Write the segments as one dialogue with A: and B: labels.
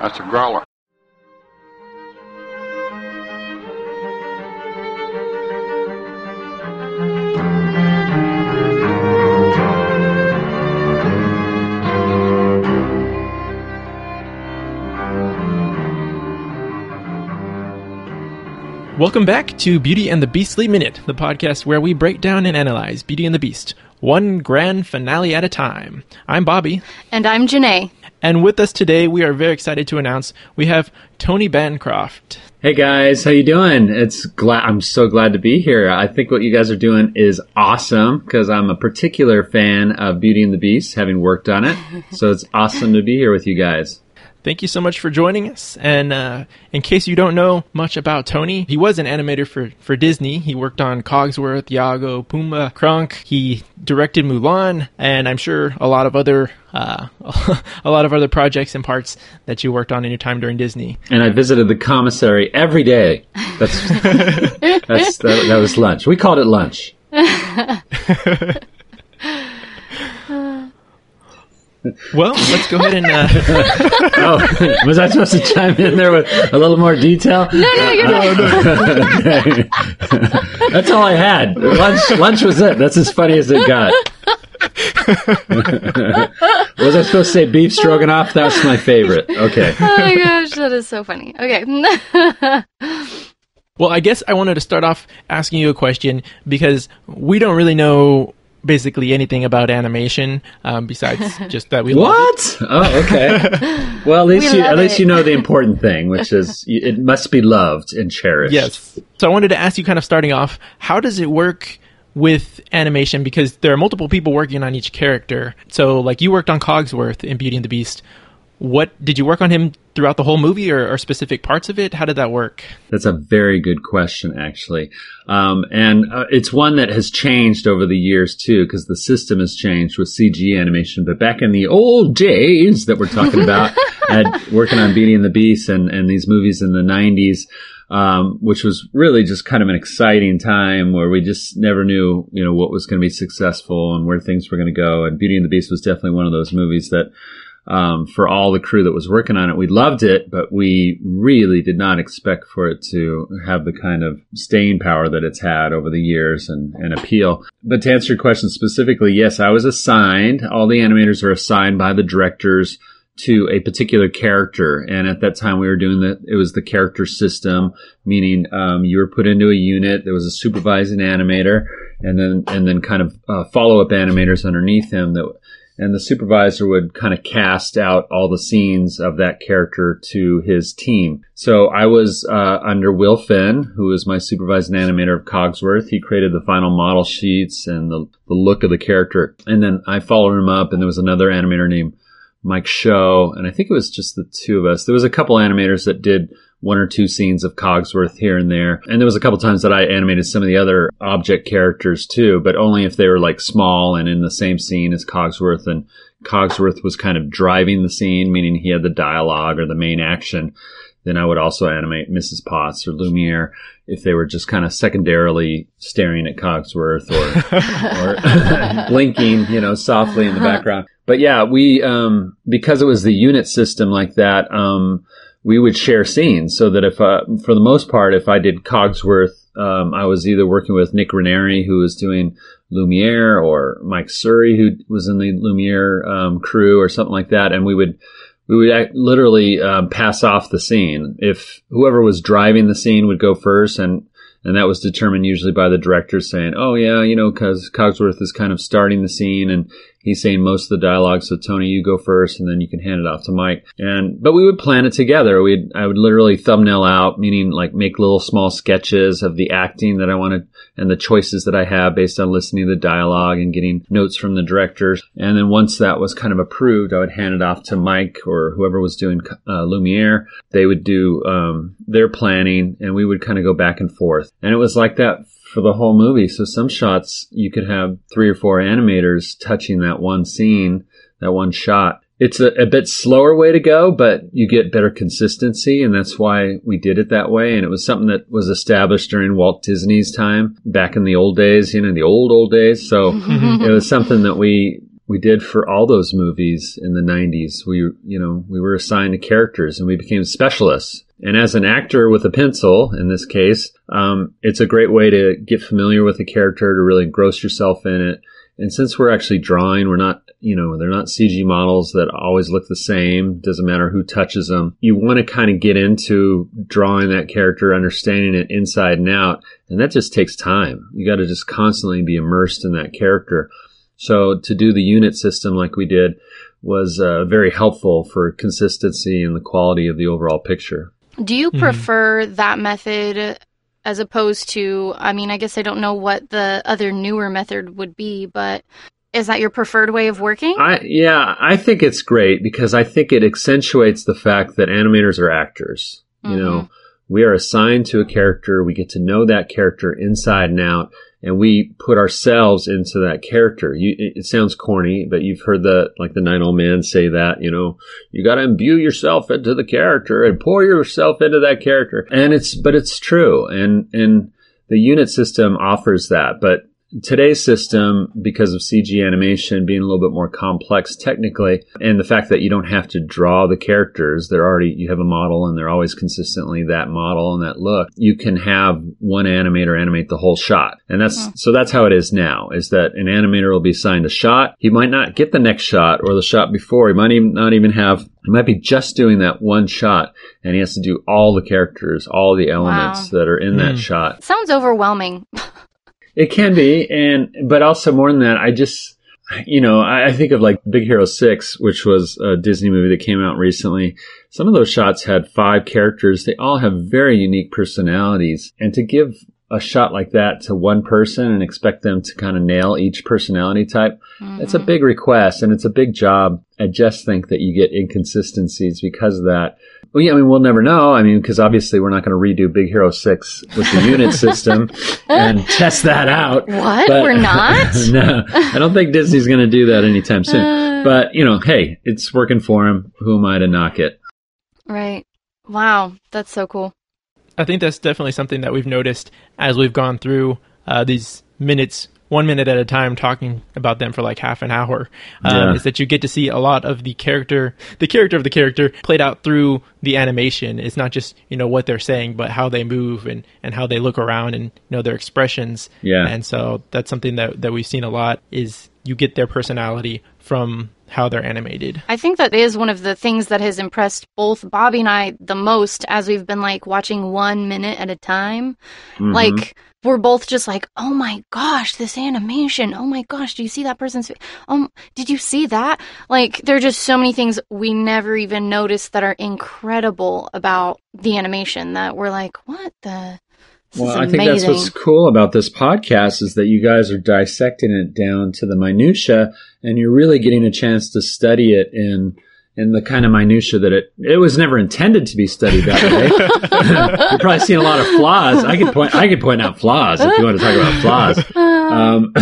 A: That's a growler.
B: Welcome back to Beauty and the Beastly Minute, the podcast where we break down and analyze Beauty and the Beast, one grand finale at a time. I'm Bobby.
C: And I'm Janae.
B: And with us today, we are very excited to announce we have Tony Bancroft.
D: Hey guys, how you doing? It's glad I'm so glad to be here. I think what you guys are doing is awesome because I'm a particular fan of Beauty and the Beast, having worked on it. so it's awesome to be here with you guys.
B: Thank you so much for joining us. And uh, in case you don't know much about Tony, he was an animator for, for Disney. He worked on Cogsworth, Iago, Pumbaa, Kronk. He directed Mulan, and I'm sure a lot of other uh, a lot of other projects and parts that you worked on in your time during Disney.
D: And I visited the commissary every day. That's that's that, that was lunch. We called it lunch.
B: Well, let's go ahead and. Uh...
D: oh, was I supposed to chime in there with a little more detail?
C: No, no, you're not.
D: Okay. That's all I had. Lunch, lunch was it. That's as funny as it got. was I supposed to say beef stroganoff? That's my favorite. Okay.
C: Oh my gosh, that is so funny. Okay.
B: Well, I guess I wanted to start off asking you a question because we don't really know basically anything about animation um, besides just that we love it.
D: What? Oh, okay. Well, at least
C: We
D: you, at
C: love
D: least
C: it.
D: you know the important thing, which is it must be loved and cherished.
B: Yes. So I wanted to ask you, kind of starting off, how does it work with animation? Because there are multiple people working on each character. So, like, you worked on Cogsworth in Beauty and the Beast. What did you work on him throughout the whole movie, or, or specific parts of it? How did that work?
D: That's a very good question, actually. Um, and uh, it's one that has changed over the years too, because the system has changed with CG animation. But back in the old days that we're talking about, at working on Beauty and the Beast and, and these movies in the 90s, um, which was really just kind of an exciting time where we just never knew, you know, what was going to be successful and where things were going to go. And Beauty and the Beast was definitely one of those movies that um, for all the crew that was working on it. We loved it, but we really did not expect for it to have the kind of staying power that it's had over the years and, and appeal. But to answer your question specifically, yes, I was assigned, all the animators are assigned by the directors to a particular character. And at that time we were doing the, it was the character system, meaning, um, you were put into a unit. There was a supervising animator and then, and then kind of, uh, follow up animators underneath him that, and the supervisor would kind of cast out all the scenes of that character to his team. So I was uh, under Will Finn, who is my supervising animator of Cogsworth. He created the final model sheets and the, the look of the character. And then I followed him up, and there was another animator named Mike Show, and I think it was just the two of us. There was a couple animators that did one or two scenes of Cogsworth here and there. And there was a couple times that I animated some of the other object characters too, but only if they were like small and in the same scene as Cogsworth. And Cogsworth was kind of driving the scene, meaning he had the dialogue or the main action. Then I would also animate Mrs. Potts or Lumiere if they were just kind of secondarily staring at Cogsworth or, or blinking, you know, softly in the background. But yeah, we, um, because it was the unit system like that, um, we would share scenes so that if, uh, for the most part, if I did Cogsworth, um, I was either working with Nick Ranieri, who was doing Lumiere, or Mike Surrey, who was in the Lumiere um, crew, or something like that, and we would we would literally um, pass off the scene. If whoever was driving the scene would go first, and and that was determined usually by the director saying, "Oh yeah, you know, because Cogsworth is kind of starting the scene, and he's saying most of the dialogue. So Tony, you go first, and then you can hand it off to Mike." And but we would plan it together. We I would literally thumbnail out, meaning like make little small sketches of the acting that I wanted and the choices that I have based on listening to the dialogue and getting notes from the directors. And then once that was kind of approved, I would hand it off to Mike or whoever was doing uh, Lumiere. They would do um, their planning, and we would kind of go back and forth. And it was like that for the whole movie. So some shots you could have three or four animators touching that one scene, that one shot. It's a, a bit slower way to go, but you get better consistency, and that's why we did it that way. And it was something that was established during Walt Disney's time back in the old days, you know, the old old days. So mm-hmm. it was something that we we did for all those movies in the 90s. We, you know, we were assigned to characters and we became specialists. And as an actor with a pencil, in this case, um, it's a great way to get familiar with a character, to really engross yourself in it. And since we're actually drawing, we're not, you know, they're not CG models that always look the same. Doesn't matter who touches them. You want to kind of get into drawing that character, understanding it inside and out. And that just takes time. You got to just constantly be immersed in that character. So to do the unit system like we did was uh, very helpful for consistency and the quality of the overall picture.
C: Do you mm-hmm. prefer that method as opposed to, I mean, I guess I don't know what the other newer method would be, but is that your preferred way of working?
D: I yeah, I think it's great because I think it accentuates the fact that animators are actors. You know, mm-hmm. we are assigned to a character, we get to know that character inside and out, and we put ourselves into that character. You, it, sounds corny, but you've heard the like the nine old man say that. You know, you got to imbue yourself into the character and pour yourself into that character, and it's but it's true, and and the unit system offers that, but today's system, because of CG animation being a little bit more complex technically, and the fact that you don't have to draw the characters, they're already, you have a model and they're always consistently that model and that look, you can have one animator animate the whole shot. And that's, hmm. so that's how it is now, is that an animator will be assigned a shot. He might not get the next shot or the shot before. He might even not even have, he might be just doing that one shot and he has to do all the characters, all the elements that are in that hmm. shot.
C: Sounds overwhelming.
D: It can be, and but also more than that, I just you know I, I think of like Big Hero Six, which was a Disney movie that came out recently. Some of those shots had five characters. They all have very unique personalities, and to give a shot like that to one person and expect them to kind of nail each personality type, it's a mm-hmm. big request and it's a big job. I just think that you get inconsistencies because of that. Well, yeah, I mean, we'll never know. I mean, because obviously we're not going to redo Big Hero 6 with the unit system and test that out.
C: What?
D: But-
C: We're not?
D: no, I don't think Disney's going to do that anytime soon. but, you know, hey, it's working for him. Who am I to knock it?
C: right. Wow. That's so cool.
B: I think that's definitely something that we've noticed as we've gone through uh, these minutes, one minute at a time, talking about them for like half an hour. Um,
D: Yeah.
B: Is that you get to see a lot of the character, the character of the character played out through the animation. It's not just you know what they're saying, but how they move and and how they look around and you know their expressions.
D: Yeah.
B: And so that's something that that we've seen a lot is you get their personality from how they're animated.
C: I think that is one of the things that has impressed both Bobby and I the most as we've been like watching one minute at a time.
D: Mm-hmm.
C: Like we're both just like, oh my gosh, this animation. Oh my gosh, do you see that person's face? Um, did you see that? Like there are just so many things we never even noticed that are incredible about the animation that we're like, what the? This
D: Well, I think that's what's cool about this podcast is that you guys are dissecting it down to the minutia, and you're really getting a chance to study it in in the kind of minutia that it it was never intended to be studied that way. You're probably seeing a lot of flaws. I could point I could point out flaws if you want to talk about flaws. Um,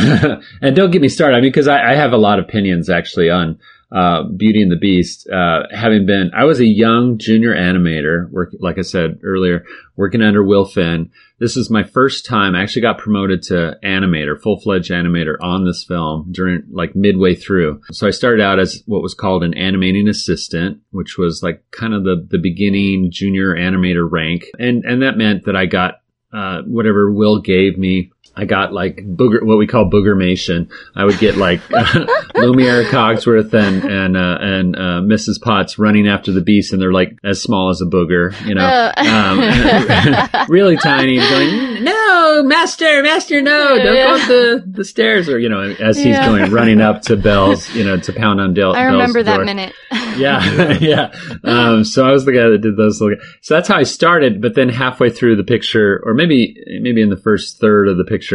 D: and don't get me started. I mean, because I, I have a lot of opinions actually on uh, Beauty and the Beast. Uh, having been, I was a young junior animator, work, like I said earlier, working under Will Finn. This is my first time. I actually got promoted to animator, full fledged animator on this film during like midway through. So I started out as what was called an animating assistant, which was like kind of the, the beginning junior animator rank. And, and that meant that I got, uh, whatever Will gave me. I got like booger, what we call boogermation. I would get like Lumiere Cogsworth and and uh, and uh, Mrs. Potts running after the beast, and they're like as small as a booger, you know, um, really tiny, going, "No, master, master, no, don't go up the the stairs," or you know, as he's
C: Yeah.
D: going running up to Belle's, you know, to pound on Del.
C: I
D: Belle's
C: remember that
D: door.
C: minute.
D: Yeah, yeah. Um, so I was the guy that did those. Little, so that's how I started. But then halfway through the picture, or maybe maybe in the first third of the picture,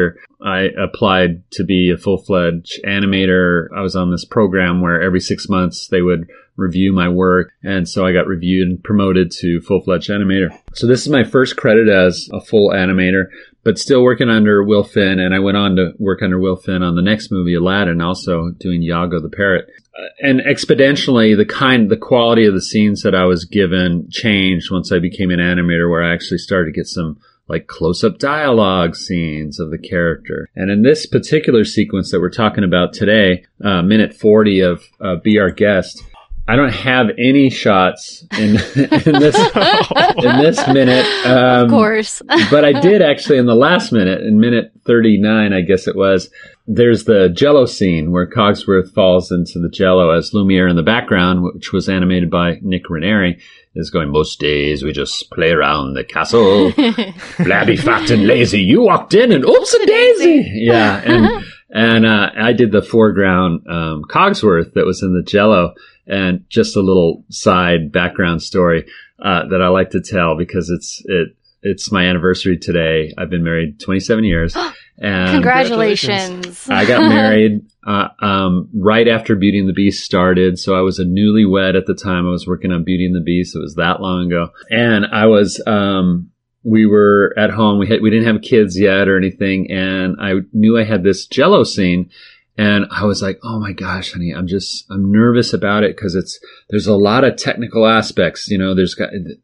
D: I applied to be a full fledged animator. I was on this program where every six months they would review my work, and so I got reviewed and promoted to full fledged animator. So this is my first credit as a full animator. But still working under Will Finn, and I went on to work under Will Finn on the next movie, Aladdin, also doing Iago the Parrot uh, and exponentially the kind the quality of the scenes that I was given changed once I became an animator where I actually started to get some like close up dialogue scenes of the character. And in this particular sequence that we're talking about today, uh, minute 40 of uh, Be Our Guest, I don't have any shots in, in this in this minute. Um,
C: of course.
D: but I did actually in the last minute, in minute 39, I guess it was, there's the jello scene where Cogsworth falls into the jello as Lumiere in the background, which was animated by Nick Ranieri, is going, most days we just play around the castle. Flabby, fat, and lazy. You walked in and oops a daisy. Yeah. And, and, uh, I did the foreground, um, Cogsworth that was in the jello and just a little side background story, uh, that I like to tell because it's, it, it's my anniversary today. I've been married 27 years. And
C: Congratulations.
D: I got married uh, um, right after Beauty and the Beast started. So I was a newlywed at the time. I was working on Beauty and the Beast. It was that long ago. And I was, um, we were at home. We had, we didn't have kids yet or anything. And I knew I had this jello scene and I was like, oh my gosh, honey, I'm just, I'm nervous about it because it's, there's a lot of technical aspects. You know, there's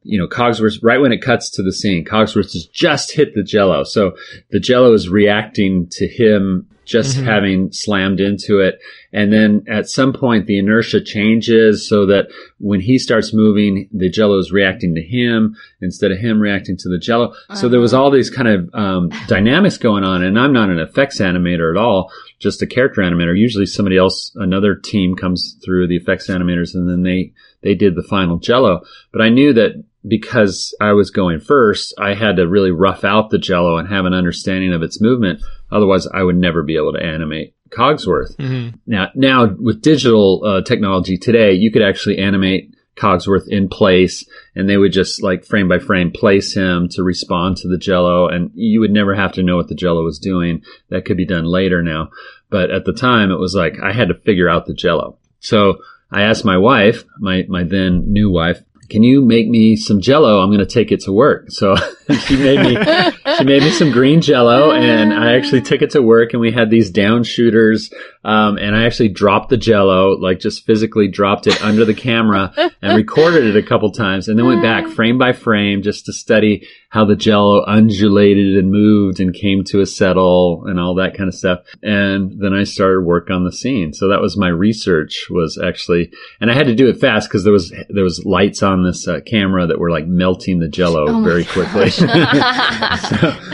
D: you know, Cogsworth, right when it cuts to the scene, Cogsworth has just hit the jello. So the jello is reacting to him just mm-hmm. having slammed into it. And then at some point, the inertia changes so that when he starts moving, the jello is reacting to him instead of him reacting to the jello. Uh-huh. So there was uh-huh. all these kind of um, dynamics going on. And I'm not an effects animator at all, just a character animator. Usually somebody else, another team comes through the effects animators and then they, they did the final jello. But I knew that because I was going first, I had to really rough out the jello and have an understanding of its movement. Otherwise, I would never be able to animate Cogsworth. Mm-hmm. Now, now with digital uh, technology today, you could actually animate Cogsworth in place and they would just like frame by frame place him to respond to the jello and you would never have to know what the jello was doing. That could be done later now. But at the time it was like I had to figure out the jello. So I asked my wife, my, my then new wife, can you make me some jello? I'm going to take it to work. So she made me, she made me some green jello and I actually took it to work and we had these down shooters. Um, and I actually dropped the jello, like just physically dropped it under the camera and recorded it a couple times and then went back frame by frame just to study how the jello undulated and moved and came to a settle and all that kind of stuff. And then I started work on the scene. So that was my research was actually, and I had to do it fast because there was, there was lights on this uh, camera that were like melting the jello oh very quickly. so,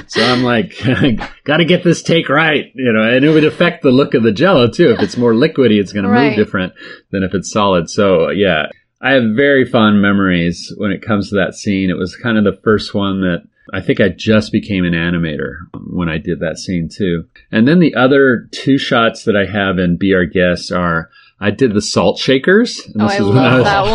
D: so, I'm like, got to get this take right, you know, and it would affect the look of the jello too. If it's more liquidy, it's going right. to move different than if it's solid. So yeah, I have very fond memories when it comes to that scene. It was kind of the first one that I think I just became an animator when I did that scene too. And then the other two shots that I have in Be Our Guest are I did the salt shakers.
C: oh, I love I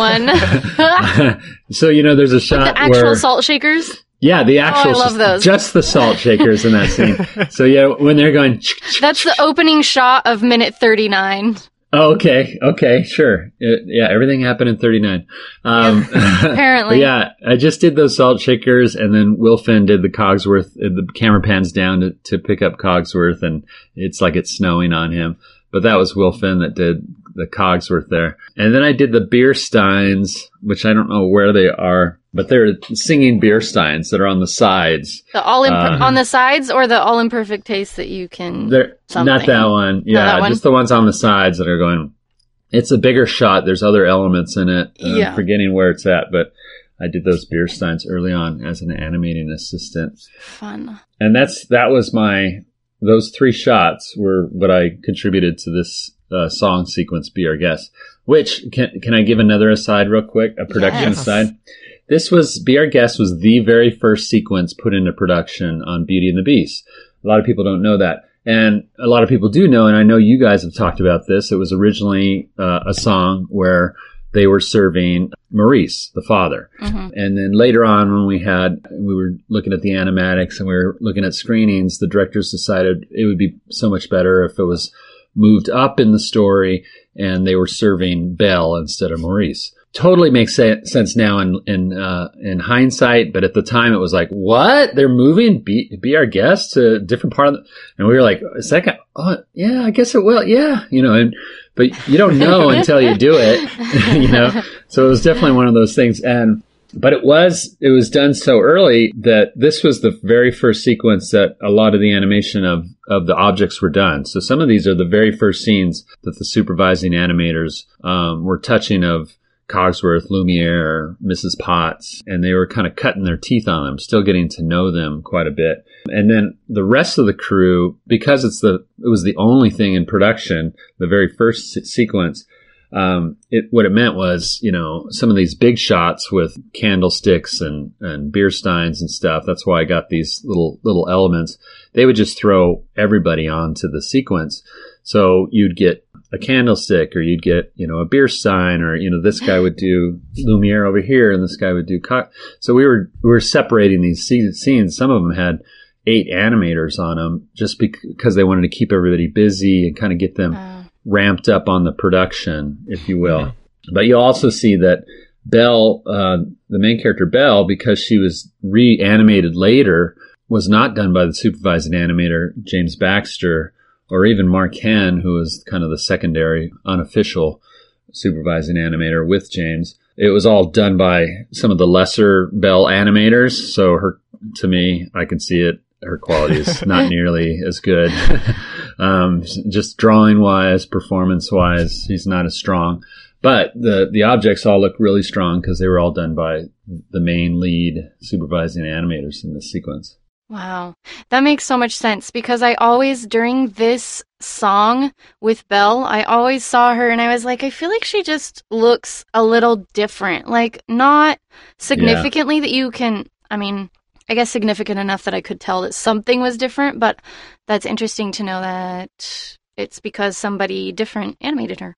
D: that one. so you know, there's a shot
C: With the actual
D: where,
C: salt shakers.
D: Yeah, the actual.
C: Oh, I love those.
D: Just the salt shakers in that scene. so yeah, when they're going.
C: That's the opening shot of minute thirty nine.
D: Oh, okay. Okay. Sure. It, yeah. Everything happened in 39. Um,
C: apparently.
D: yeah. I just did those salt shakers and then Will Finn did the Cogsworth, uh, the camera pans down to, to pick up Cogsworth and it's like it's snowing on him. But that was Will Finn that did the Cogsworth there. And then I did the beer steins, which I don't know where they are, but they're singing beer steins that are on the sides.
C: The all uh, on the sides or the all imperfect taste that you can.
D: They're not that one. Yeah, that one? just the ones on the sides that are going. It's a bigger shot. There's other elements in it. I'm yeah. forgetting where it's at, but I did those beer steins early on as an animating assistant.
C: Fun.
D: And that's that was my those three shots were what I contributed to this uh, song sequence be our guest. Which can can I give another aside real quick? A production yes. aside. This was Be Our Guest was the very first sequence put into production on Beauty and the Beast. A lot of people don't know that. And a lot of people do know, and I know you guys have talked about this. It was originally uh, a song where they were serving Maurice, the father. Mm-hmm. And then later on, when we had, we were looking at the animatics and we were looking at screenings, the directors decided it would be so much better if it was moved up in the story and they were serving Belle instead of Maurice. Totally makes sense now in in uh, in hindsight, but at the time it was like, what? They're moving be, be our guest to a different part of the, and we were like, second, oh yeah, I guess it will, yeah, you know, and but you don't know until you do it, you know. So it was definitely one of those things, and but it was it was done so early that this was the very first sequence that a lot of the animation of of the objects were done. So some of these are the very first scenes that the supervising animators um, were touching of Cogsworth, Lumiere, Mrs. Potts, and they were kind of cutting their teeth on them, still getting to know them quite a bit. And then the rest of the crew, because it's the it was the only thing in production, the very first se- sequence. Um, it what it meant was, you know, some of these big shots with candlesticks and and beer steins and stuff. That's why I got these little little elements. They would just throw everybody onto the sequence. So you'd get a candlestick or you'd get, you know, a beer sign or, you know, this guy would do Lumiere over here and this guy would do co- so we were we were separating these scenes. Some of them had eight animators on them just because they wanted to keep everybody busy and kind of get them uh. ramped up on the production, if you will. Mm-hmm. But you also see that Belle, uh, the main character Belle, because she was reanimated later, was not done by the supervising animator James Baxter or even Mark Henn, who was kind of the secondary, unofficial supervising animator with James. It was all done by some of the lesser Belle animators. So her, to me, I can see it. Her quality is not nearly as good. um, just drawing wise, performance wise, he's not as strong. But the the objects all look really strong because they were all done by the main lead supervising animators in this sequence.
C: Wow. That makes so much sense because I always, during this song with Belle, I always saw her and I was like, I feel like she just looks a little different. Like, not significantly yeah. that you can, I mean, I guess significant enough that I could tell that something was different, but that's interesting to know that it's because somebody different animated her.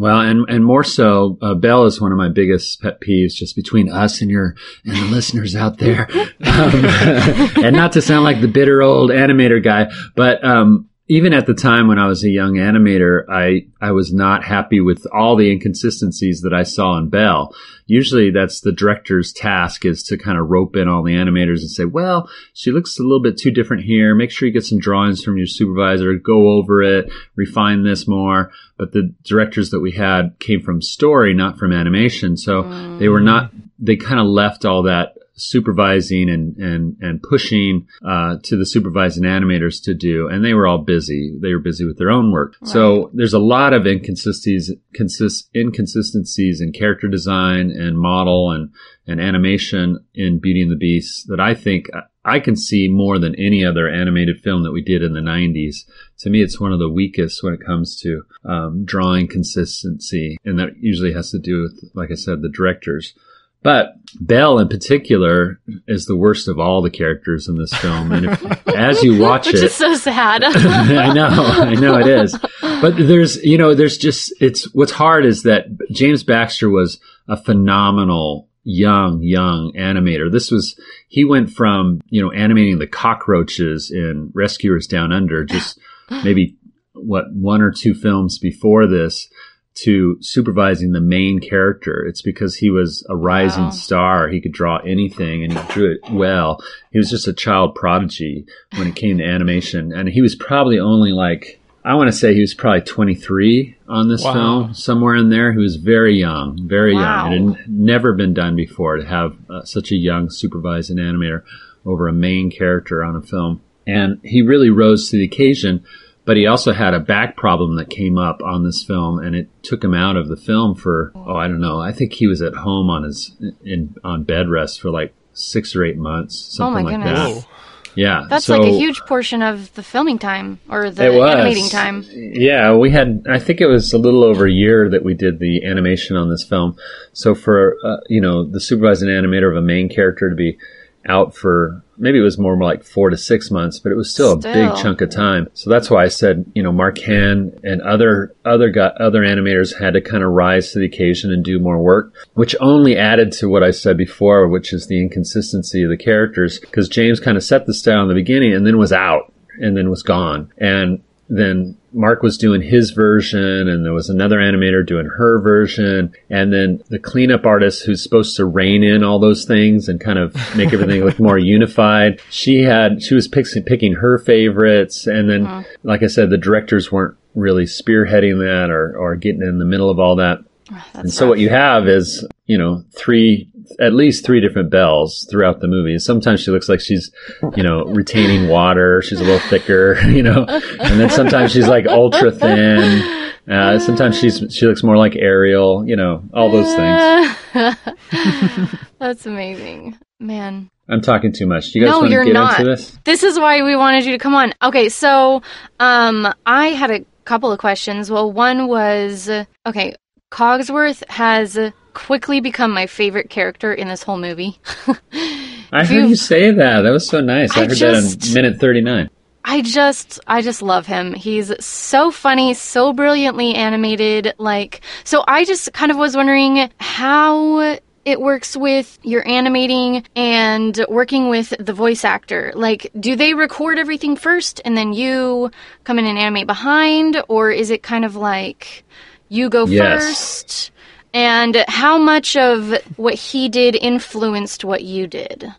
D: Well, and and more so, uh, Belle is one of my biggest pet peeves, just between us and your and the listeners out there. Um, and not to sound like the bitter old animator guy, but um, even at the time when I was a young animator, I, I was not happy with all the inconsistencies that I saw in Belle. Usually that's the director's task is to kind of rope in all the animators and say, well, she looks a little bit too different here. Make sure you get some drawings from your supervisor, go over it, refine this more. But the directors that we had came from story, not from animation. So mm. they were not, they kind of left all that supervising and and and pushing uh, to the supervising animators to do, and they were all busy. They were busy with their own work. Right. So there's a lot of inconsistencies, consist, inconsistencies in character design and model and and animation in Beauty and the Beast that I think I can see more than any other animated film that we did in the 90s. To me, it's one of the weakest when it comes to um, drawing consistency, and that usually has to do with, like I said, the directors. But Belle in particular is the worst of all the characters in this film. And if, as you watch it.
C: Which
D: it,
C: is so sad.
D: I know, I know it is. But there's, you know, there's just, it's, what's hard is that James Baxter was a phenomenal young, young animator. This was, he went from, you know, animating the cockroaches in Rescuers Down Under, just maybe what, one or two films before this to supervising the main character. It's because he was a rising wow. star. He could draw anything and he drew it well. He was just a child prodigy when it came to animation. And he was probably only like, I want to say he was probably 23 on this wow. film, somewhere in there. He was very young, very wow. young. It had never been done before to have uh, such a young supervising animator over a main character on a film. And he really rose to the occasion but he also had a back problem that came up on this film and it took him out of the film for oh i don't know i think he was at home on his in on bed rest for like six or eight months something oh like goodness. that yeah
C: that's so, like a huge portion of the filming time or the animating time.
D: Yeah we had i think it was a little over a year that we did the animation on this film. So for uh, you know the supervising animator of a main character to be out for maybe it was more like four to six months, but it was still, still, a big chunk of time. So that's why I said, you know, Mark Henn and other other other animators had to kind of rise to the occasion and do more work, which only added to what I said before, which is the inconsistency of the characters. Because James kind of set the style in the beginning and then was out and then was gone. And then Mark was doing his version and there was another animator doing her version. And then the cleanup artist who's supposed to rein in all those things and kind of make everything look more unified. She had, she was picking, picking her favorites. And then, uh-huh. like I said, the directors weren't really spearheading that or, or getting in the middle of all that. Oh, and so rough. what you have is, you know, three at least three different Belles throughout the movie. Sometimes she looks like she's, you know, retaining water. She's a little thicker, you know, and then sometimes she's like ultra thin. Uh, sometimes she's she looks more like Ariel, you know, all those things.
C: That's amazing, man.
D: I'm talking too much. Do you guys
C: No,
D: want to get
C: not.
D: into this?
C: This is why we wanted you to come on. Okay, so um, I had a couple of questions. Well, one was okay. Cogsworth has quickly become my favorite character in this whole movie.
D: I heard
C: you-
D: say that. That was so nice. I,
C: I
D: heard
C: just-
D: that on minute 39.
C: I just I just love him. He's so funny, so brilliantly animated. Like so I just kind of was wondering how it works with your animating and working with the voice actor. Like do they record everything first and then you come in and animate behind or is it kind of like you go
D: Yes.
C: first? And how much of what he did influenced what you did?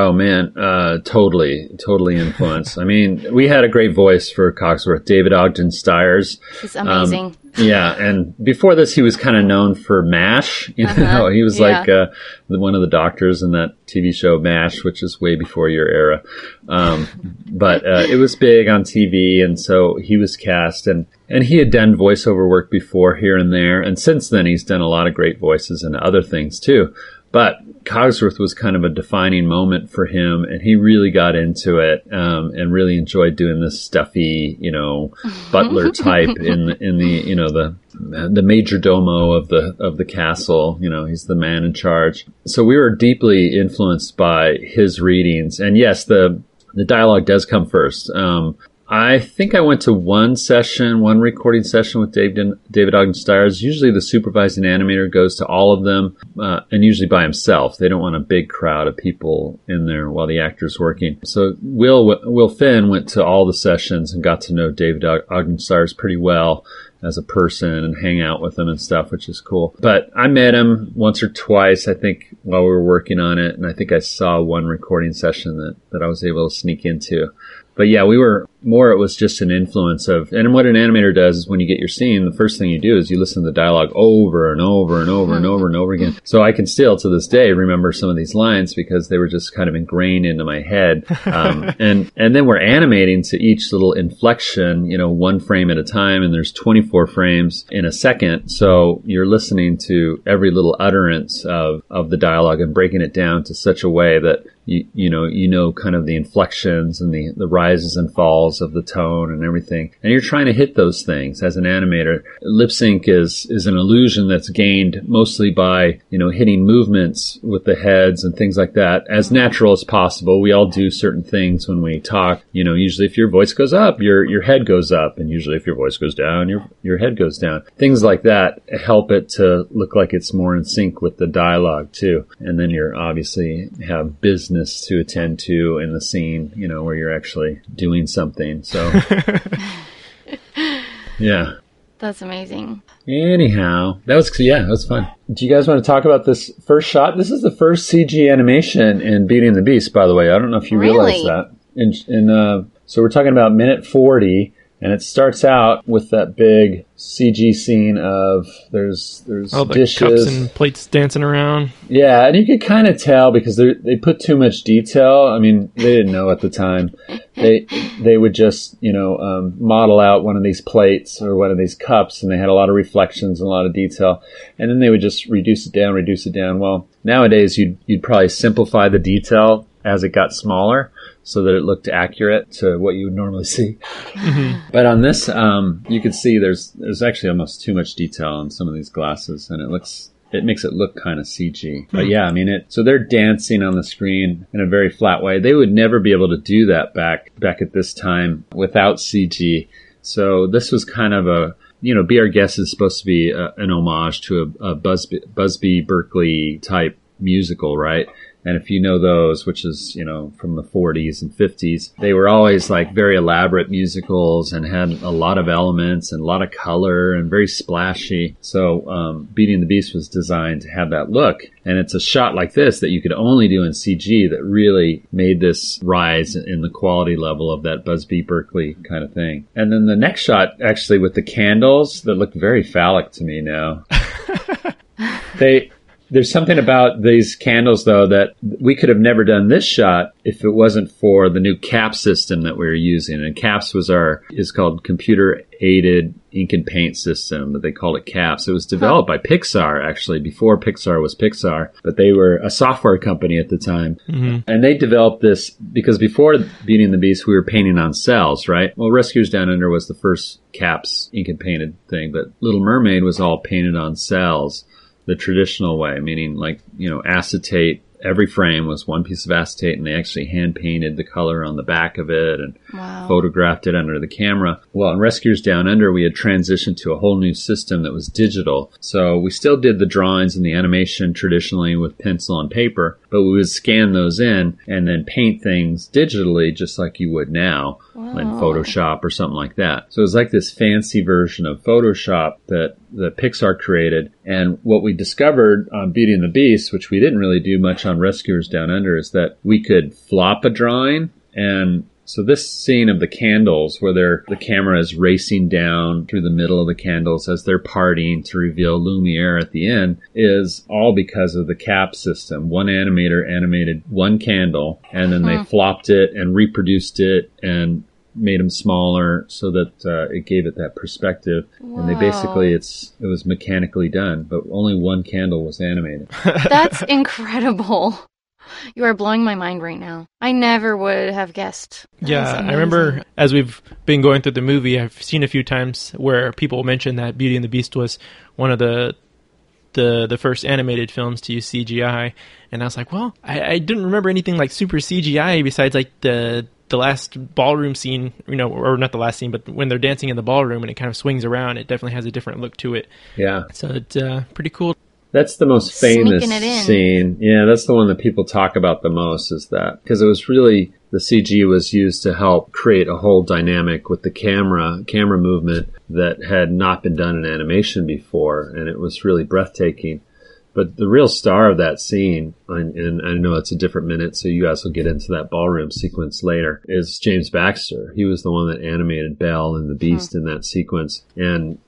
D: Oh man, uh, totally, totally influenced. I mean, we had a great voice for Cogsworth, David Ogden Stiers.
C: He's amazing.
D: Um, yeah, and before this, he was kind of known for MASH. You know,
C: Uh-huh,
D: he was
C: yeah.
D: like uh, one of the doctors in that TV show MASH, which is way before your era. Um, but uh, it was big on TV, and so he was cast, and and he had done voiceover work before here and there, and since then he's done a lot of great voices and other things too. But Cogsworth was kind of a defining moment for him, and he really got into it um, and really enjoyed doing this stuffy, you know, butler type in the, in the you know the the major domo of the of the castle. You know, he's the man in charge. So we were deeply influenced by his readings, and yes, the the dialogue does come first. Um, I think I went to one session, one recording session with David, David Ogden Stiers. Usually the supervising animator goes to all of them, uh, and usually by himself. They don't want a big crowd of people in there while the actor's working. So Will, Will Finn went to all the sessions and got to know David Og- Ogden Stiers pretty well as a person and hang out with him and stuff, which is cool. But I met him once or twice, I think, while we were working on it. And I think I saw one recording session that, that I was able to sneak into. But yeah, we were more, it was just an influence of, and what an animator does is when you get your scene, the first thing you do is you listen to the dialogue over and over and over and over and over again. So I can still to this day remember some of these lines because they were just kind of ingrained into my head. Um, and, and then we're animating to each little inflection, you know, one frame at a time and there's 24 frames in a second. So you're listening to every little utterance of, of the dialogue and breaking it down to such a way that you, you know, you know, kind of the inflections and the, the rises and falls of the tone and everything. And you're trying to hit those things as an animator. Lip sync is, is an illusion that's gained mostly by, you know, hitting movements with the heads and things like that as natural as possible. We all do certain things when we talk. You know, usually if your voice goes up, your, your head goes up. And usually if your voice goes down, your, your head goes down. Things like that help it to look like it's more in sync with the dialogue too. And then you're obviously have business to attend to in the scene, you know, where you're actually doing something. So, yeah.
C: That's amazing.
D: Anyhow, that was yeah, that was fun. Do you guys want to talk about this first shot? This is the first CG animation in Beauty and the Beast, by the way. I don't know if you realize that. In, in uh, so we're talking about minute forty, and it starts out with that big CG scene of there's there's
B: All the
D: dishes.
B: cups and plates dancing around.
D: Yeah, and you could kind of tell because they they put too much detail. I mean, they didn't know at the time. They they would just you know um, model out one of these plates or one of these cups, and they had a lot of reflections and a lot of detail, and then they would just reduce it down, reduce it down. Well, nowadays you'd you'd probably simplify the detail as it got smaller so that it looked accurate to what you would normally see. Mm-hmm. But on this, um, you can see there's there's actually almost too much detail on some of these glasses, and it looks it makes it look kind of CG. But hmm. yeah, I mean it. So they're dancing on the screen in a very flat way. They would never be able to do that back back at this time without CG. So this was kind of a you know, Be Our Guest is supposed to be a, an homage to a, a Busby, Busby Berkeley type musical, right? And if you know those, which is, you know, from the 40s and 50s, they were always like very elaborate musicals and had a lot of elements and a lot of color and very splashy. So, um, Beauty and the Beast was designed to have that look. And it's a shot like this that you could only do in CG that really made this rise in the quality level of that Busby Berkeley kind of thing. And then the next shot, actually with the candles that look very phallic to me now. they There's something about these candles, though, that we could have never done this shot if it wasn't for the new CAPS system that we were using. And CAPS was our is called computer aided ink and paint system, but they called it CAPS. It was developed by Pixar actually before Pixar was Pixar, but they were a software company at the time, Mm-hmm. and they developed this because before Beauty and the Beast we were painting on cels, right? Well, Rescuers Down Under was the first CAPS ink and painted thing, but Little Mermaid was all painted on cels the traditional way, meaning like, you know, acetate. Every frame was one piece of acetate and they actually hand painted the color on the back of it and
C: Wow.
D: photographed it under the camera. Well, in Rescuers Down Under, we had transitioned to a whole new system that was digital. So we still did the drawings and the animation traditionally with pencil and paper, but we would scan those in and then paint things digitally just like you would now in Photoshop or something like that. So it was like this fancy version of Photoshop that the Pixar created. And what we discovered on Beauty and the Beast, which we didn't really do much on Rescuers Down Under, is that we could flop a drawing and so this scene of the candles where the camera is racing down through the middle of the candles as they're partying to reveal Lumiere at the end is all because of the CAPS system. One animator animated one candle and then they flopped it and reproduced it and made them smaller so that uh, it gave it that perspective. And they basically it's it was mechanically done, but only one candle was animated.
C: That's incredible. You are blowing my mind right now. I never would have guessed. That
B: Yeah, I remember as we've been going through the movie, I've seen a few times where people mention that Beauty and the Beast was one of the the the first animated films to use CGI, and I was like, well, I, I didn't remember anything like super CGI besides like the the last ballroom scene, you know, or not the last scene, but when they're dancing in the ballroom and it kind of swings around, it definitely has a different look to it.
D: Yeah.
B: So it's uh, pretty cool.
D: That's the most famous scene. Yeah, that's the one that people talk about the most is that because it was really the CG was used to help create a whole dynamic with the camera, camera movement that had not been done in animation before, and it was really breathtaking. But the real star of that scene, and, and I know it's a different minute, so you guys will get into that ballroom sequence later, is James Baxter. He was the one that animated Belle and the hmm. Beast in that sequence. And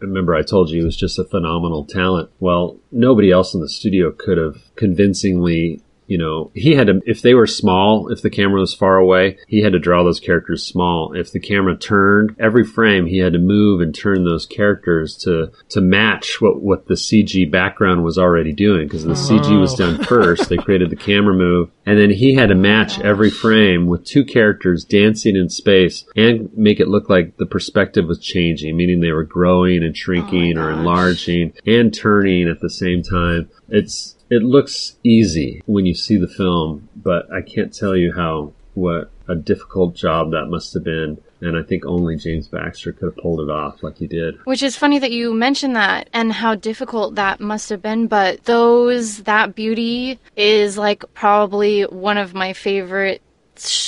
D: remember I told you he was just a phenomenal talent. Well, nobody else in the studio could have convincingly, you know, he had to, if they were small, if the camera was far away, he had to draw those characters small. If the camera turned, every frame he had to move and turn those characters to, to match what, what the CG background was already doing because the CG was
B: Oh.
D: done first. they created the camera move and then he had to match every frame with two characters dancing in space and make it look like the perspective was changing, meaning they were growing and shrinking or
C: gosh.
D: enlarging and turning at the same time. It's, it looks easy when you see the film, but I can't tell you how, what a difficult job that must have been. And I think only James Baxter could have pulled it off like he did.
C: Which is funny that you mentioned that and how difficult that must have been, but those, that beauty is like probably one of my favorite,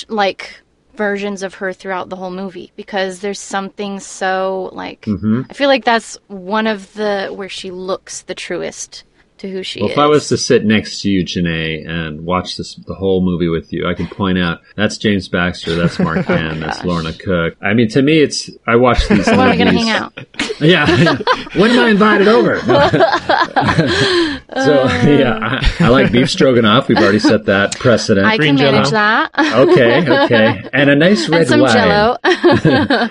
C: like, versions of her throughout the whole movie because there's something so, like,
D: Mm-hmm.
C: I feel like that's one of the, where she looks the truest to who she
D: Well,
C: is.
D: if I was to sit next to you, Janae, and watch this the whole movie with you, I could point out that's James Baxter, that's Mark Henn, oh,
C: that's.
D: Lorna Cook. I mean, to me, it's I watch these
C: when are we
D: movies.
C: gonna hang out?
D: Yeah, when am I invited over? No. so yeah, I, I like beef stroganoff. We've already set that precedent.
C: I
B: Green
C: can manage
B: Jell-O.
C: that.
D: okay, okay, and a nice red
C: and some
D: wine
C: jello.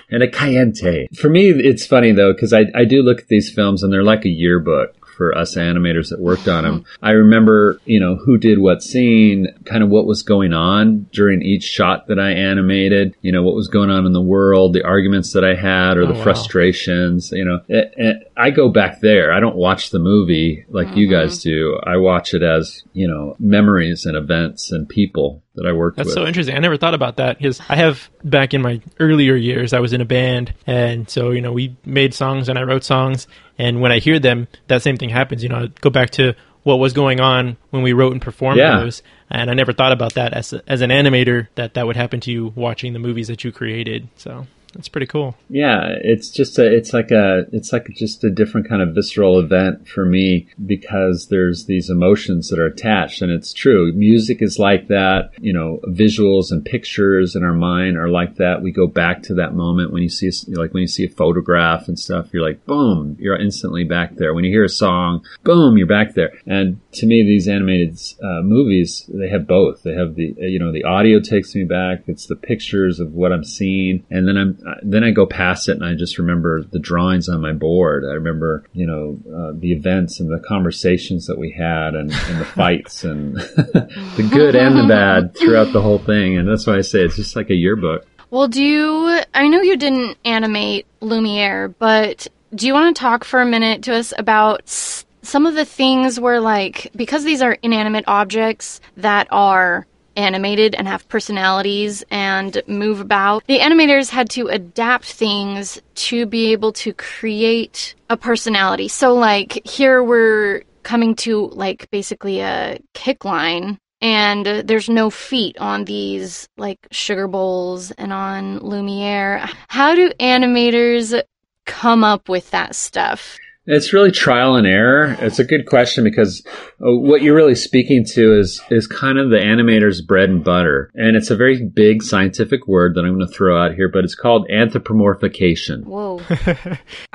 D: and a cayenne. For me, it's funny though because I I do look at these films and they're like a yearbook for us animators that worked on them. Mm-hmm. I remember, you know, who did what scene, kind of what was going on during each shot that I animated, you know, what was going on in the world, the arguments that I had or
B: Oh,
D: the
B: wow.
D: frustrations, you know. It, it, I go back there. I don't watch the movie like you mm-hmm. guys do. I watch it as, you know, memories and events and people that I worked
B: That's
D: with.
B: so interesting. I never thought about that because I have back in my earlier years, I was in a band, and so you know we made songs and I wrote songs, and when I hear them, that same thing happens. You know, I go back to what was going on when we wrote and performed
D: Yeah.
B: those, and I never thought about that as a, as an animator that that would happen to you watching the movies that you created. So That's pretty cool.
D: Yeah, it's just a, it's like a, it's like just a different kind of visceral event for me because there's these emotions that are attached, and it's true. Music is like that. You know, visuals and pictures in our mind are like that. We go back to that moment when you see, like when you see a photograph and stuff, you're like, boom, you're instantly back there. When you hear a song, boom, you're back there. And to me, these animated uh, movies, they have both. They have the, you know, the audio takes me back. It's the pictures of what I'm seeing, and then I'm then I go past it and I just remember the drawings on my board. I remember, you know, uh, the events and the conversations that we had and, and the fights and the good and the bad throughout the whole thing. And that's why I say it's just like a yearbook.
C: Well, do you, I know you didn't animate Lumiere, but do you want to talk for a minute to us about some of the things where, like, because these are inanimate objects that are animated and have personalities and move about. The animators had to adapt things to be able to create a personality. So, like, here we're coming to, like, basically a kick line. And there's no feet on these like sugar bowls and on Lumiere. How do animators come up with that stuff?
D: It's really trial and error. It's a good question because uh, what you're really speaking to is is kind of the animator's bread and butter, and it's a very big scientific word that I'm going to throw out here, but it's called anthropomorphication.
C: Whoa.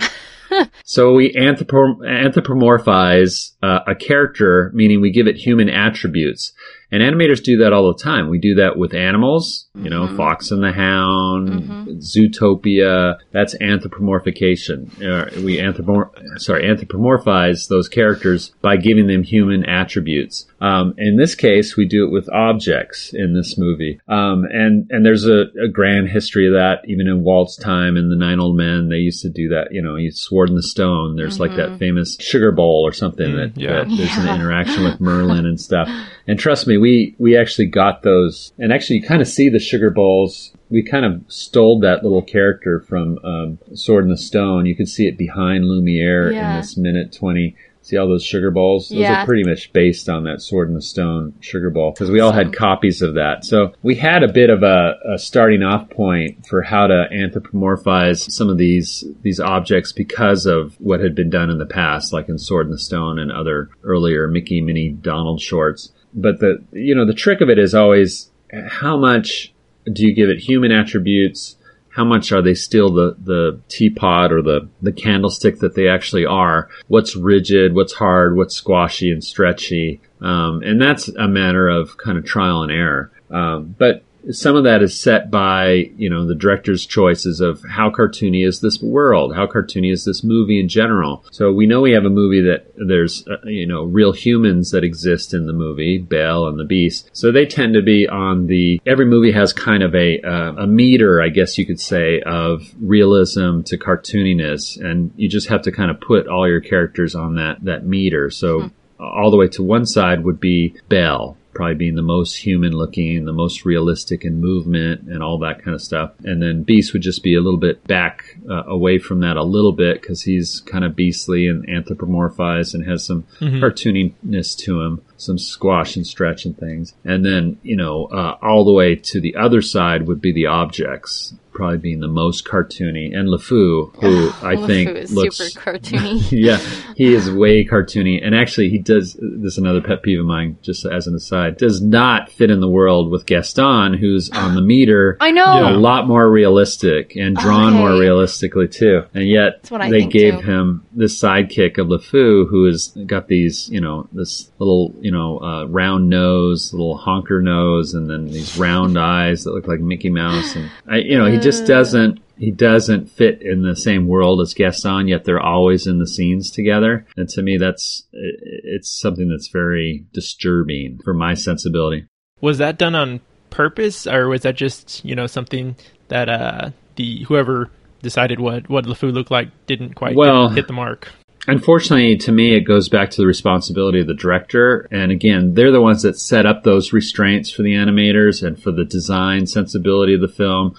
D: so we anthropomorphize uh, a character, meaning we give it human attributes. And animators do that all the time. We do that with animals, you know, mm-hmm. Fox and the Hound, mm-hmm. Zootopia. That's anthropomorphication. Uh, we anthropomor- sorry, anthropomorphize those characters by giving them human attributes. Um, in this case, we do it with objects in this movie. Um, and, and there's a, a, grand history of that. Even in Walt's time in the Nine Old Men, they used to do that. You know, you sword in the stone. There's mm-hmm. like that mm-hmm. famous sugar bowl or something mm, that, yeah. that, there's yeah. an interaction with Merlin and stuff. And trust me, we we actually got those, and actually you kind of see the sugar bowls. We kind of stole that little character from um, Sword in the Stone. You can see it behind Lumiere yeah. in this minute twenty. See all those sugar balls? Those yeah. are pretty much based on that Sword in the Stone sugar ball because we all had copies of that. So we had a bit of a, a, starting off point for how to anthropomorphize some of these these objects because of what had been done in the past, like in Sword in the Stone and other earlier Mickey, Minnie, Donald shorts but the you know the trick of it is always how much do you give it human attributes how much are they still the, the teapot or the, the candlestick that they actually are? What's rigid? What's hard? What's squashy and stretchy? Um, and that's a matter of kind of trial and error. Um, but some of that is set by you know the director's choices of how cartoony is this world how cartoony is this movie in general. So we know we have a movie that there's uh, you know real humans that exist in the movie belle and the beast. So they tend to be on the every movie has kind of a uh, a meter i guess you could say of realism to cartooniness. And you just have to kind of put all your characters on that that meter. So hmm. all the way to one side would be belle probably being the most human looking, the most realistic in movement and all that kind of stuff. And then Beast would just be a little bit back uh, away from that a little bit because he's kind of beastly and anthropomorphized and has some mm-hmm. cartooniness to him some squash and stretch and things. And then, you know, uh, all the way to the other side would be the objects probably being the most cartoony, and LeFou, who I LeFou think
C: is
D: looks
C: super cartoony.
D: yeah, he is way cartoony, and actually, he does. This is another pet peeve of mine, just as an aside. Does not fit in the world with Gaston, who's on the meter.
C: I know
D: a lot more realistic and drawn okay. more realistically too, and yet they gave
C: too.
D: him this sidekick of LeFou, who has got these, you know, this little, you know, uh, round nose, little honker nose, and then these round eyes that look like Mickey Mouse, and I, you know, he just doesn't he doesn't fit in the same world as Gaston, yet they're always in the scenes together. And to me, that's it's something that's very disturbing for my sensibility.
B: Was that done on purpose, or was that just you know something that uh, the whoever decided what what LeFou looked like didn't quite well, hit the mark?
D: Unfortunately, to me, it goes back to the responsibility of the director. And again, they're the ones that set up those restraints for the animators and for the design sensibility of the film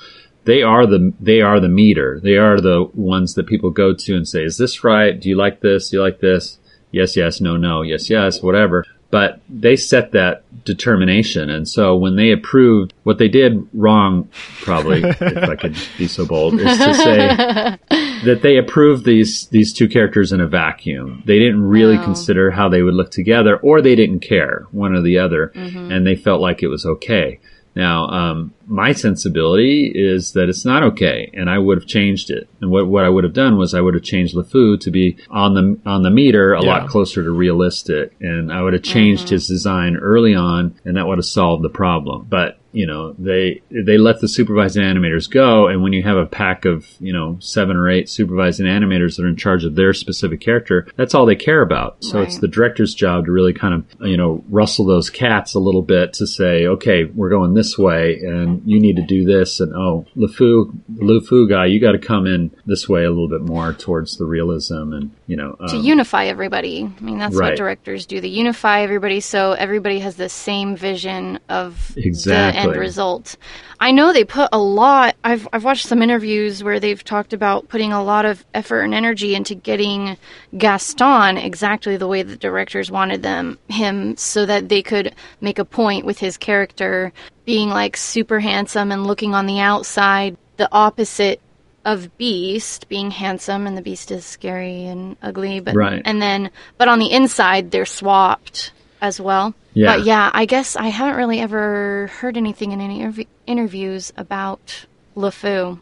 D: they are the they are the meter. They are the ones that people go to and say, "Is this right? Do you like this? Do you like this? Yes, yes, no, no, yes, yes, whatever." but they set that determination. And so when they approved what they did wrong, probably, if I could be so bold, is to say that they approved these, these two characters in a vacuum. They didn't really
C: Oh.
D: consider how they would look together or they didn't care one or the other and they felt like it was okay. Now, um, my sensibility is that it's not okay, and I would have changed it. And what, what I would have done was I would have changed LeFou to be on the on the meter a
B: Yeah.
D: lot closer to realistic, and I would have changed mm-hmm. his design early on, and that would have solved the problem. But you know, they they let the supervising animators go, and when you have a pack of you know seven or eight supervising animators that are in charge of their specific character, that's all they care about. So it's the director's job to really kind of you know rustle those cats a little bit to say, okay, we're going this way, and you need to do this, and oh, LeFou, the LeFou guy, you got to come in this way a little bit more towards the realism, and you know,
C: to
D: um,
C: unify everybody. I mean, that's
D: Right.
C: what directors do. They unify everybody so everybody has the same vision of
D: Exactly.
C: the end result. I know they put a lot. I've I've watched some interviews where they've talked about putting a lot of effort and energy into getting Gaston exactly the way the directors wanted them him, so that they could make a point with his character being like super handsome and looking on the outside the opposite of Beast being handsome and the Beast is scary and ugly, but
D: Right.
C: and then but on the inside they're swapped as well.
D: Yeah.
C: But yeah, I guess I haven't really ever heard anything in any interv- interviews about LeFou.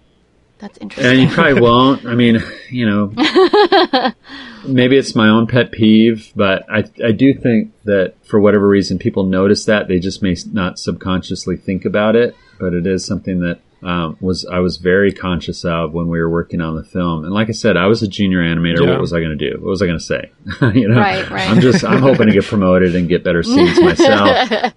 C: That's interesting.
D: And you probably won't. I mean, you know, maybe it's my own pet peeve, but I, I do think that for whatever reason, people notice that they just may not subconsciously think about it, but it is something that um, was I was very conscious of when we were working on the film. And like I said, I was a junior animator.
B: Yeah.
D: What was I going to do? What was I going to say? you know,
C: Right, right.
D: I'm just I'm hoping to get promoted and get better scenes myself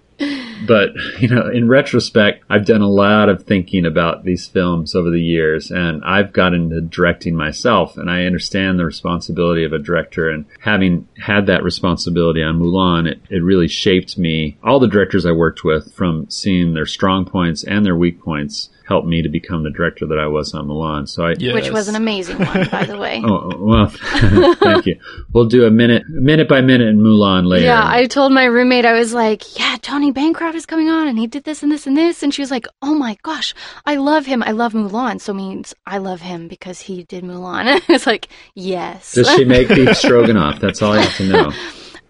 D: but you know in retrospect i've done a lot of thinking about these films over the years and i've gotten into directing myself and i understand the responsibility of a director and having had that responsibility on mulan it, it really shaped me all the directors i worked with from seeing their strong points and their weak points helped me to become the director that i was on mulan so i
B: Yes.
C: Which was an amazing one, by the way.
D: Oh, oh well, thank you. We'll do a minute, minute by minute in Mulan later.
C: Yeah, I told my roommate, I was like, yeah, Tony Bancroft is coming on and he did this and this and this. And she was like, oh my gosh, I love him. I love Mulan. So means I love him because he did Mulan. it's like, yes.
D: Does she make beef stroganoff? That's all I have to know.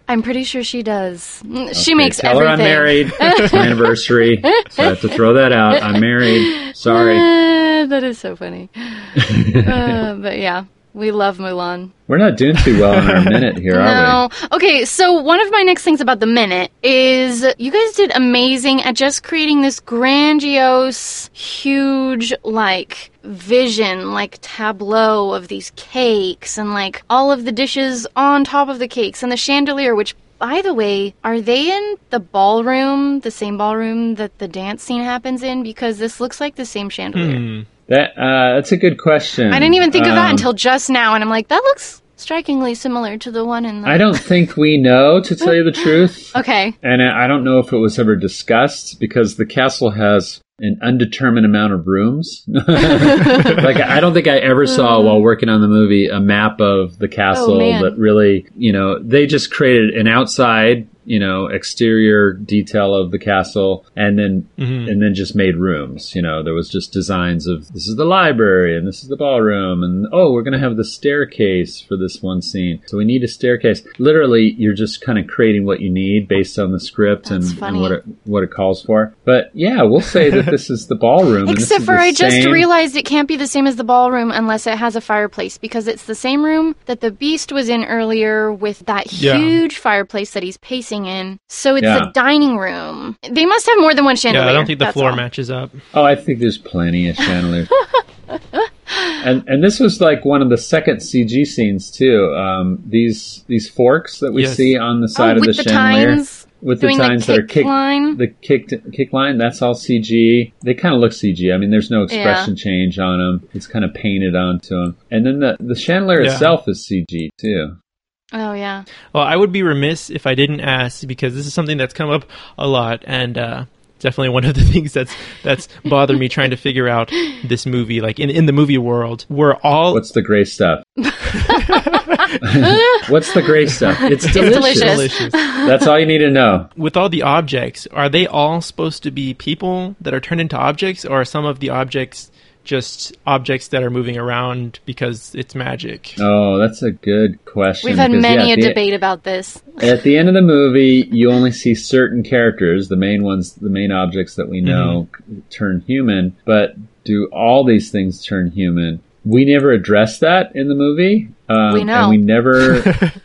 C: I'm pretty sure she does. Mm, She
D: Okay,
C: makes
D: Tell
C: everything.
D: her I'm married. It's my anniversary, so I have to throw that out. I'm married. Sorry.
C: Eh, that is so funny. uh, but yeah, we love Mulan.
D: We're not doing too well in our minute here, are we?
C: No. Okay, so one of my next things about the minute is you guys did amazing at just creating this grandiose, huge, like, vision, like, tableau of these cakes and, like, all of the dishes on top of the cakes and the chandelier, which, by the way, are they in the ballroom, the same ballroom that the dance scene happens in? Because this looks like the same chandelier.
B: Hmm.
D: That uh, that's a good question.
C: I didn't even think of that
D: Um,
C: until just now, and I'm like, that looks strikingly similar to the one in the.
D: I don't think we know, to tell you the truth.
C: Okay.
D: And I don't know if it was ever discussed because the castle has an undetermined amount of rooms. like I don't think I ever saw while working on the movie a map of the castle
C: Oh,
D: that really, you know, they just created an outside, you know, exterior detail of the castle and then mm-hmm. and then just made rooms. You know, there was just designs of this is the library and this is the ballroom and oh, we're going to have the staircase for this one scene. So we need a staircase. Literally, you're just kind of creating what you need based on the script and, and what it what it calls for. But yeah, we'll say that this is the ballroom.
C: Except
D: is
C: for
D: the
C: I just
D: same-
C: realized it can't be the same as the ballroom unless it has a fireplace because it's the same room that the beast was in earlier with that
B: Yeah.
C: huge fireplace that he's pacing in. So it's
D: Yeah.
C: the dining room. They must have more than one chandelier.
B: Yeah, I don't think the
C: that's
B: floor
C: all.
B: matches up.
D: Oh, I think there's plenty of chandeliers. and and this was like one of the second CG scenes too. Um, these these forks that we
B: Yes.
D: see on the side
C: Oh,
D: of the
C: the
D: chandelier.
C: tines,
D: with the
C: doing the
D: tines that are kicked,
C: line.
D: the kicked kick line, that's all CG. They kind of look CG. I mean, there's no expression change on them. It's kind of painted onto them. And then the the chandelier
B: Yeah.
D: itself is CG too.
C: Oh yeah.
B: Well, I would be remiss if I didn't ask because this is something that's come up a lot, and uh, definitely one of the things that's that's bothered me trying to figure out this movie. Like in in the movie world, we're all
D: What's the gray stuff? What's the gray stuff? It's delicious.
C: delicious.
B: delicious.
D: That's all you need to know.
B: With all the objects, are they all supposed to be people that are turned into objects, or are some of the objects just objects that are moving around because it's magic?
D: Oh, that's a good question.
C: We've had
D: because,
C: many
D: yeah,
C: a
D: the-
C: debate about this.
D: At the end of the movie, you only see certain characters, the main ones, the main objects that we know,
C: Mm-hmm.
D: turn human. But do all these things turn human? We never address that in the movie. Um,
C: We know.
D: And we never.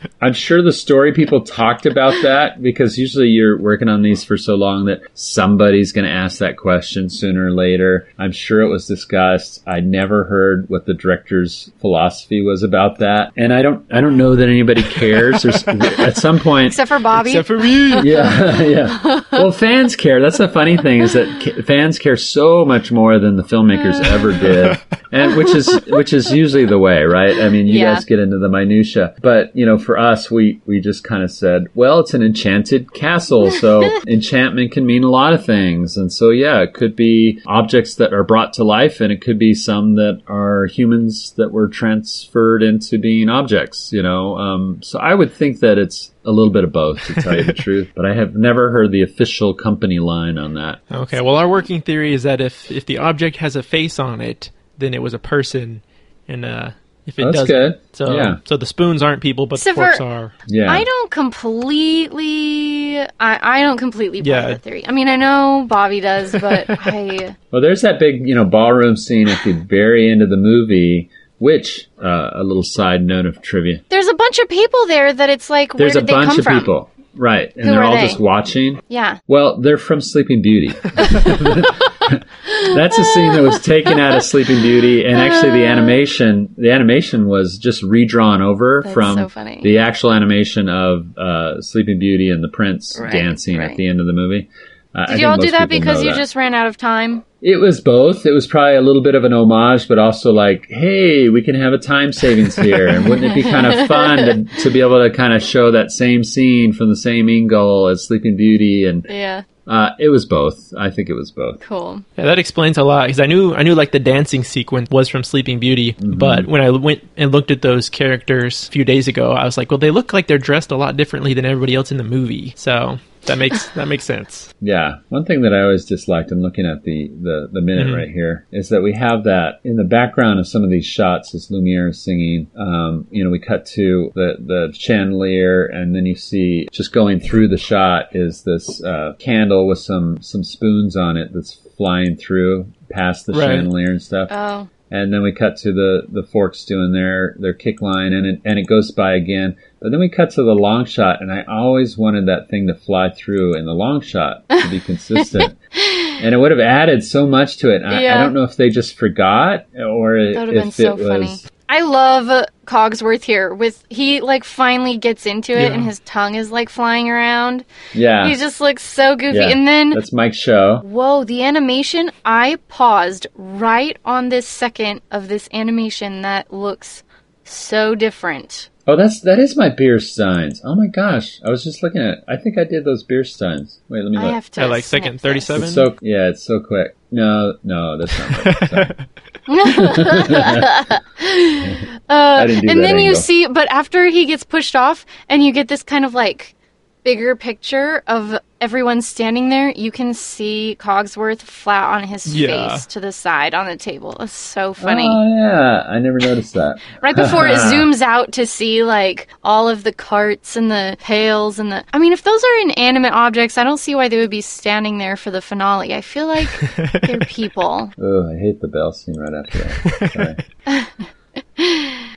D: I'm sure the story people talked about that because usually you're working on these for so long that somebody's going to ask that question sooner or later. I'm sure it was discussed. I never heard what the director's philosophy was about that, and I don't. I don't know that anybody cares. There's, at some point,
C: Except for Bobby.
B: Except for me.
D: yeah, yeah. Well, fans care. That's the funny thing is that fans care so much more than the filmmakers ever did, and which is which is usually the way, right? I mean, you
C: Yeah.
D: guys get into the minutia, but you know, for us, we we just kind of said, well, it's an enchanted castle, so enchantment can mean a lot of things, and so yeah, it could be objects that are brought to life, and it could be some that are humans that were transferred into being objects. You know, um, so I would think that it's a little bit of both, to tell you the truth. But I have never heard the official company line on that.
B: Okay, well, our working theory is that if if the object has a face on it, then it was a person, and uh, if it
D: That's
B: doesn't,
D: good.
B: so
D: Yeah.
B: so the spoons aren't people, but
C: So
B: the forks
C: for-
B: are.
D: Yeah.
C: I don't completely. I, I don't completely buy
B: Yeah.
C: that theory. I mean, I know Bobby does, but I.
D: Well, there's that big, you know, ballroom scene at the very end of the movie, which, uh, a little side note of trivia.
C: There's a bunch of people there that it's like,
D: There's
C: where
D: a
C: did they
D: bunch
C: come
D: of
C: from?
D: people. Right. And
C: Who
D: they're
C: are
D: all
C: they?
D: just watching.
C: Yeah.
D: Well, they're from Sleeping Beauty. That's a scene that was taken out of Sleeping Beauty, and actually the animation, the animation was just redrawn over
C: That's
D: from
C: so
D: the actual animation of uh, Sleeping Beauty and the Prince
C: Right,
D: dancing at the end of the movie. Uh,
C: Did
D: think
C: you all do that because you
D: that.
C: just ran out of time?
D: It was both. It was probably a little bit of an homage, but also like, hey, we can have a time savings here. And wouldn't it be kind of fun to, to be able to kind of show that same scene from the same angle as Sleeping Beauty? And
C: Yeah.
D: uh, it was both. I think it was both.
C: Cool.
B: Yeah, that explains a lot because I knew I knew like the dancing sequence was from Sleeping Beauty,
D: Mm-hmm.
B: but when I went and looked at those characters a few days ago, I was like, well, they look like they're dressed a lot differently than everybody else in the movie, so that makes that makes sense.
D: Yeah. One thing that I always disliked, I'm looking at the, the, the minute
B: Mhm.
D: right here, is that we have that in the background of some of these shots as Lumiere is singing. Um, you know, we cut to the, the chandelier and then you see just going through the shot is this, uh, candle with some, some spoons on it that's flying through past the
B: Right.
D: chandelier and stuff.
C: Oh.
D: And then we cut to the the forks doing their their kick line and it and it goes by again. But then we cut to the long shot and i always wanted that thing to fly through in the long shot to be consistent. And it would have added so much to it. I, I don't know if they just forgot or
C: That would been
D: if
C: so
D: it was
C: funny. I love Cogsworth here with he like finally gets into it
B: Yeah.
C: and his tongue is like flying around.
D: yeah
C: He just looks so goofy.
D: yeah.
C: And then
D: that's mike's show
C: Whoa, the animation. I paused right on this second of this animation that looks so different.
D: Oh that's that is my beer steins oh my gosh i was just looking at it i think i did those beer steins wait let me look.
C: I
D: look
C: have to.
B: At, like, second 37?
D: so yeah it's so quick no no that's not right Sorry.
C: Uh, and
D: that
C: then you see, but after he gets pushed off, and you get this kind of like bigger picture of everyone standing there, you can see Cogsworth flat on his
B: Yeah.
C: face to the side on the table. It's so oh, funny.
D: oh yeah i never noticed that
C: Right before it zooms out to see like all of the carts and the pails and the. I mean, if those are inanimate objects, I don't see why they would be standing there for the finale. I feel like they're people.
D: Oh, I hate the bell scene right after that.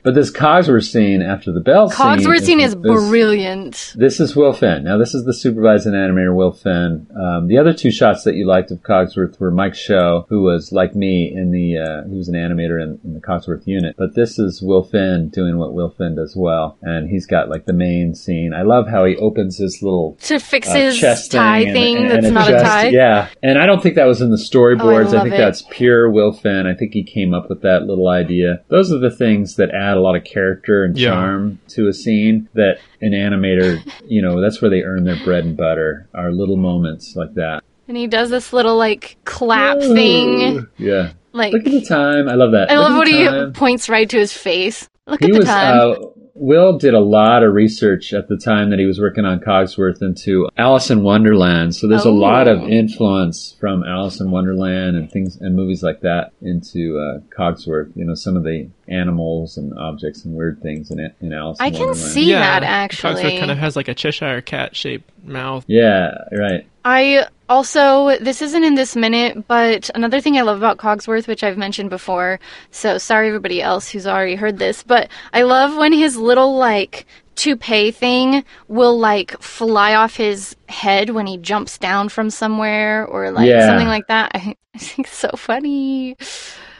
D: But this Cogsworth scene after the bell scene.
C: Cogsworth scene is brilliant.
D: This is Will Finn. Now, this is the supervising animator, Will Finn. Um, the other two shots that you liked of Cogsworth were Mike Show, who was like me in the, uh, he was an animator in, in the Cogsworth unit. But this is Will Finn doing what Will Finn does well. And he's got like the main scene. I love how he opens his little
C: To fix
D: uh,
C: his
D: chest
C: tie
D: and-
C: thing
D: and-
C: that's
D: and
C: not a
D: chest-
C: tie. Oh,
D: Yeah, and I don't think that was in the storyboards. I,
C: love
D: think
C: it.
D: that's pure Will Finn. I think he came up with that little idea. Those are the things that add a lot of character and
B: Yeah.
D: charm to a scene that an animator, you know, that's where they earn their bread and butter. Are little moments like that.
C: And he does this little like clap thing.
D: Yeah.
C: Like
D: Look at the time. I love that.
C: I
D: Look
C: love what
D: the
C: he points right to his face. Look
D: He
C: at the
D: was.
C: time.
D: Uh, Will did a lot of research at the time that he was working on Cogsworth into Alice in Wonderland. So there's a lot of
C: Oh.
D: influence from Alice in Wonderland and things and movies like that into uh, Cogsworth. You know, some of the animals and objects and weird things in it in Alice.
C: I
D: in
C: can
D: Wonderland.
C: see that actually.
B: Cogsworth kind of has like a Cheshire cat shaped mouth.
D: Yeah. Right.
C: I also, this isn't in this minute, but another thing I love about Cogsworth, which I've mentioned before, so sorry everybody else who's already heard this, but I love when his little, like, toupee thing will, like, fly off his head when he jumps down from somewhere or, like,
D: Yeah.
C: something like that. I think it's so funny.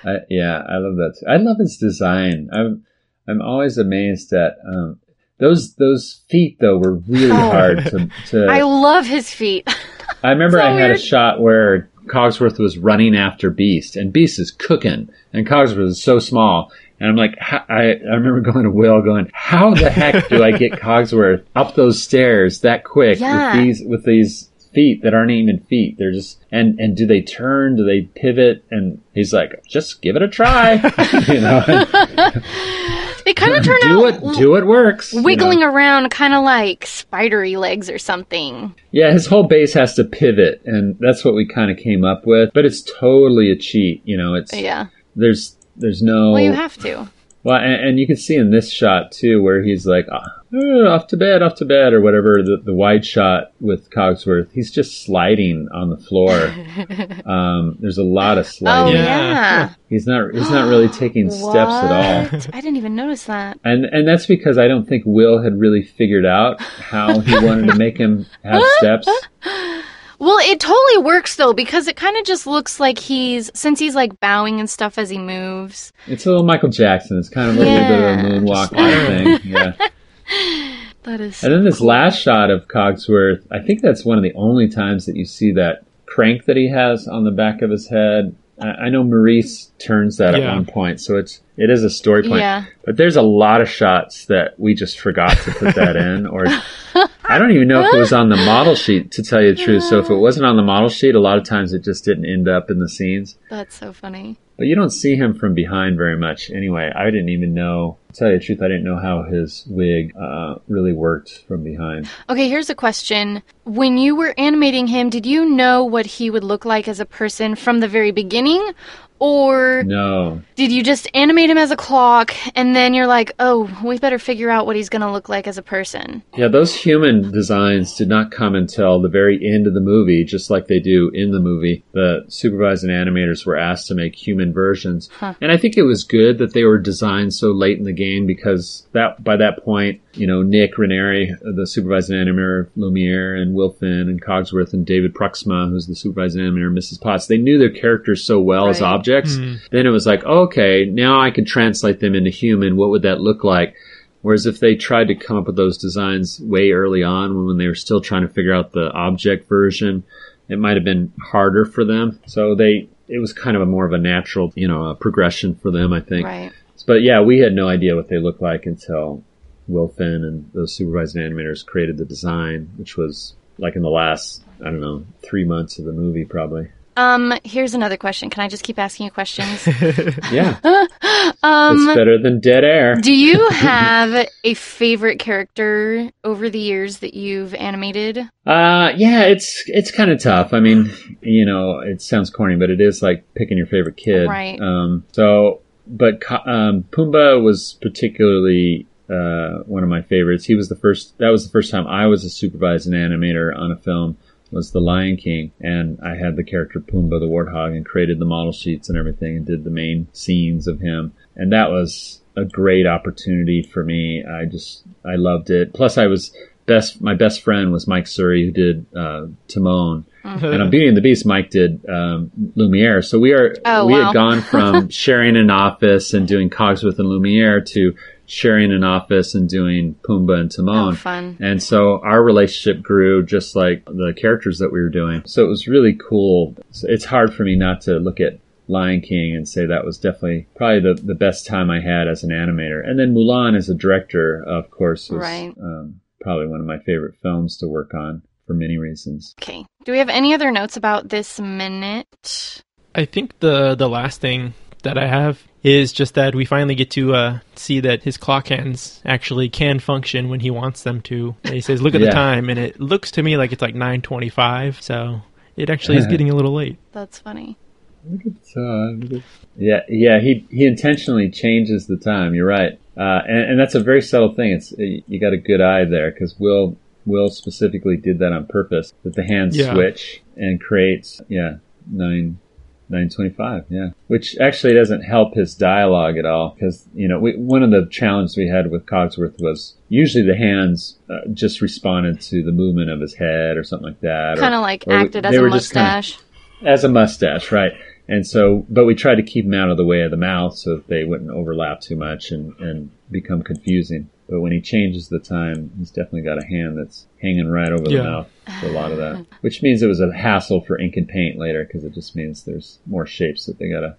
D: I, yeah, I love that. Too. I love his design. I'm I'm always amazed at um, those those feet though were really
C: Oh.
D: hard to. to
C: I love his feet.
D: I remember
C: so
D: I had
C: weird.
D: a shot where Cogsworth was running after Beast, and Beast is cooking, and Cogsworth is so small. And I'm like, I, I remember going to Will, going, "How the heck do I get Cogsworth up those stairs that quick
C: Yeah.
D: with these with these feet that aren't even feet? They're just and and do they turn? Do they pivot?" And he's like, "Just give it a try, you know.
C: They kind of turn
D: do
C: out
D: it, do it works." you know?
C: wiggling around kind of like spidery legs or something.
D: Yeah, his whole base has to pivot, and that's what we kind of came up with. But it's totally a cheat, you know. It's
C: Yeah.
D: there's there's no
C: Well, you have to.
D: well, and, and you can see in this shot too, where he's like "Ah, uh, off to bed, off to bed, or whatever. The the wide shot with Cogsworth, he's just sliding on the floor. um, there's a lot of
C: Oh
D: sliding.
B: Yeah.
C: yeah.
D: He's not he's not really taking steps at all.
C: I didn't even notice that.
D: And and that's because I don't think Will had really figured out how he wanted to make him have steps.
C: Well, it totally works though because it kind of just looks like he's since he's like bowing and stuff as he moves.
D: It's a little Michael Jackson. It's kind of a little bit of a moonwalk kind of thing. Yeah.
C: That is.
D: And then this last shot of Cogsworth, I think that's one of the only times that you see that crank that he has on the back of his head. I I know Maurice turns that
B: Yeah.
D: at one point, so it's it is a story point.
C: Yeah.
D: But there's a lot of shots that we just forgot to put that in, or I don't even know if it was on the model sheet to tell you the truth. So if it wasn't on the model sheet, a lot of times it just didn't end up in the scenes.
C: That's so funny.
D: But you don't see him from behind very much anyway. I didn't even know, to tell you the truth, I didn't know how his wig uh, really worked from behind.
C: Okay, here's a question. When you were animating him, did you know what he would look like as a person from the very beginning? Or
D: No.
C: did you just animate him as a clock and then you're like, oh, we better figure out what he's going to look like as a person?
D: Yeah, those human designs did not come until the very end of the movie, just like they do in the movie. The supervising animators were asked to make human versions. And I think it was good that they were designed so late in the game because that by that point, you know, Nik Ranieri, uh, the supervising animator of Lumiere, and Will Finn, and Cogsworth, and David Pruiksma, who's the supervising animator of Mrs. Potts, they knew their characters so well as
C: Right.
D: objects. Hmm. Then it was like, okay, now I can translate them into human. What would that look like? Whereas if they tried to come up with those designs way early on when they were still trying to figure out the object version, it might have been harder for them. So they, it was kind of a more of a natural, you know, a progression for them, I think.
C: Right.
D: But yeah, we had no idea what they looked like until Will Finn and those supervising animators created the design, which was like in the last, I don't know, three months of the movie probably.
C: Um, here's another question. Can I just keep asking you questions?
D: Yeah.
C: um,
D: it's better than dead air.
C: do you have a favorite character over the years that you've animated?
D: Uh, yeah, it's it's kind of tough. I mean, you know, it sounds corny, but it is like picking your favorite kid.
C: Right.
D: Um, so, but um, Pumbaa was particularly uh, one of my favorites. He was the first. That was the first time I was a supervising animator on a film. Was The Lion King, and I had the character Pumbaa the warthog, and created the model sheets and everything, and did the main scenes of him, and that was a great opportunity for me. I just I loved it. Plus, I was best. My best friend was Mike Surrey, who did uh, Timon, and on Beauty and the Beast, Mike did um, Lumiere. So we are
C: Oh,
D: we
C: wow.
D: had gone from sharing an office and doing Cogsworth and Lumiere to sharing an office and doing Pumbaa and Timon.
C: Oh, fun.
D: And so our relationship grew just like the characters that we were doing. So it was really cool. It's hard for me not to look at Lion King and say that was definitely probably the, the best time I had as an animator. And then Mulan as a director, of course, was
C: Right.
D: um, probably one of my favorite films to work on for many reasons.
C: Okay. Do we have any other notes about this minute?
B: I think the the last thing that I have is just that we finally get to uh, see that his clock hands actually can function when he wants them to. And he says, "Look at
D: Yeah.
B: the time," and it looks to me like it's like nine twenty-five. So it actually is getting a little late.
C: That's funny.
D: Look at the time. Yeah, yeah. He he intentionally changes the time. You're right, uh, and, and that's a very subtle thing. It's you got a good eye there because Will Will specifically did that on purpose. That the hands
B: Yeah.
D: switch and creates yeah nine. 925, yeah. Which actually doesn't help his dialogue at all because, you know, we, one of the challenges we had with Cogsworth was usually the hands uh, just responded to the movement of his head or something like that.
C: Kind of like
D: or
C: acted as
D: they
C: a
D: were just kinda-
C: mustache.
D: as a mustache, right? And so, but we tried to keep them out of the way of the mouth so that they wouldn't overlap too much and, and become confusing. But when he changes the time, he's definitely got a hand that's hanging right over the
B: Yeah.
D: mouth for a lot of that. Which means it was a hassle for ink and paint later because it just means there's more shapes that they gotta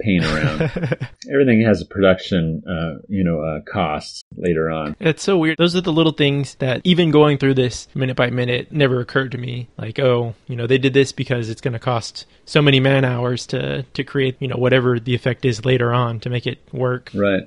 D: paint around. Everything has a production, uh, you know, uh, costs later on.
B: It's so weird. Those are the little things that even going through this minute by minute never occurred to me. Like, oh, you know, they did this because it's going to cost so many man hours to to create, you know, whatever the effect is later on to make it work.
D: Right.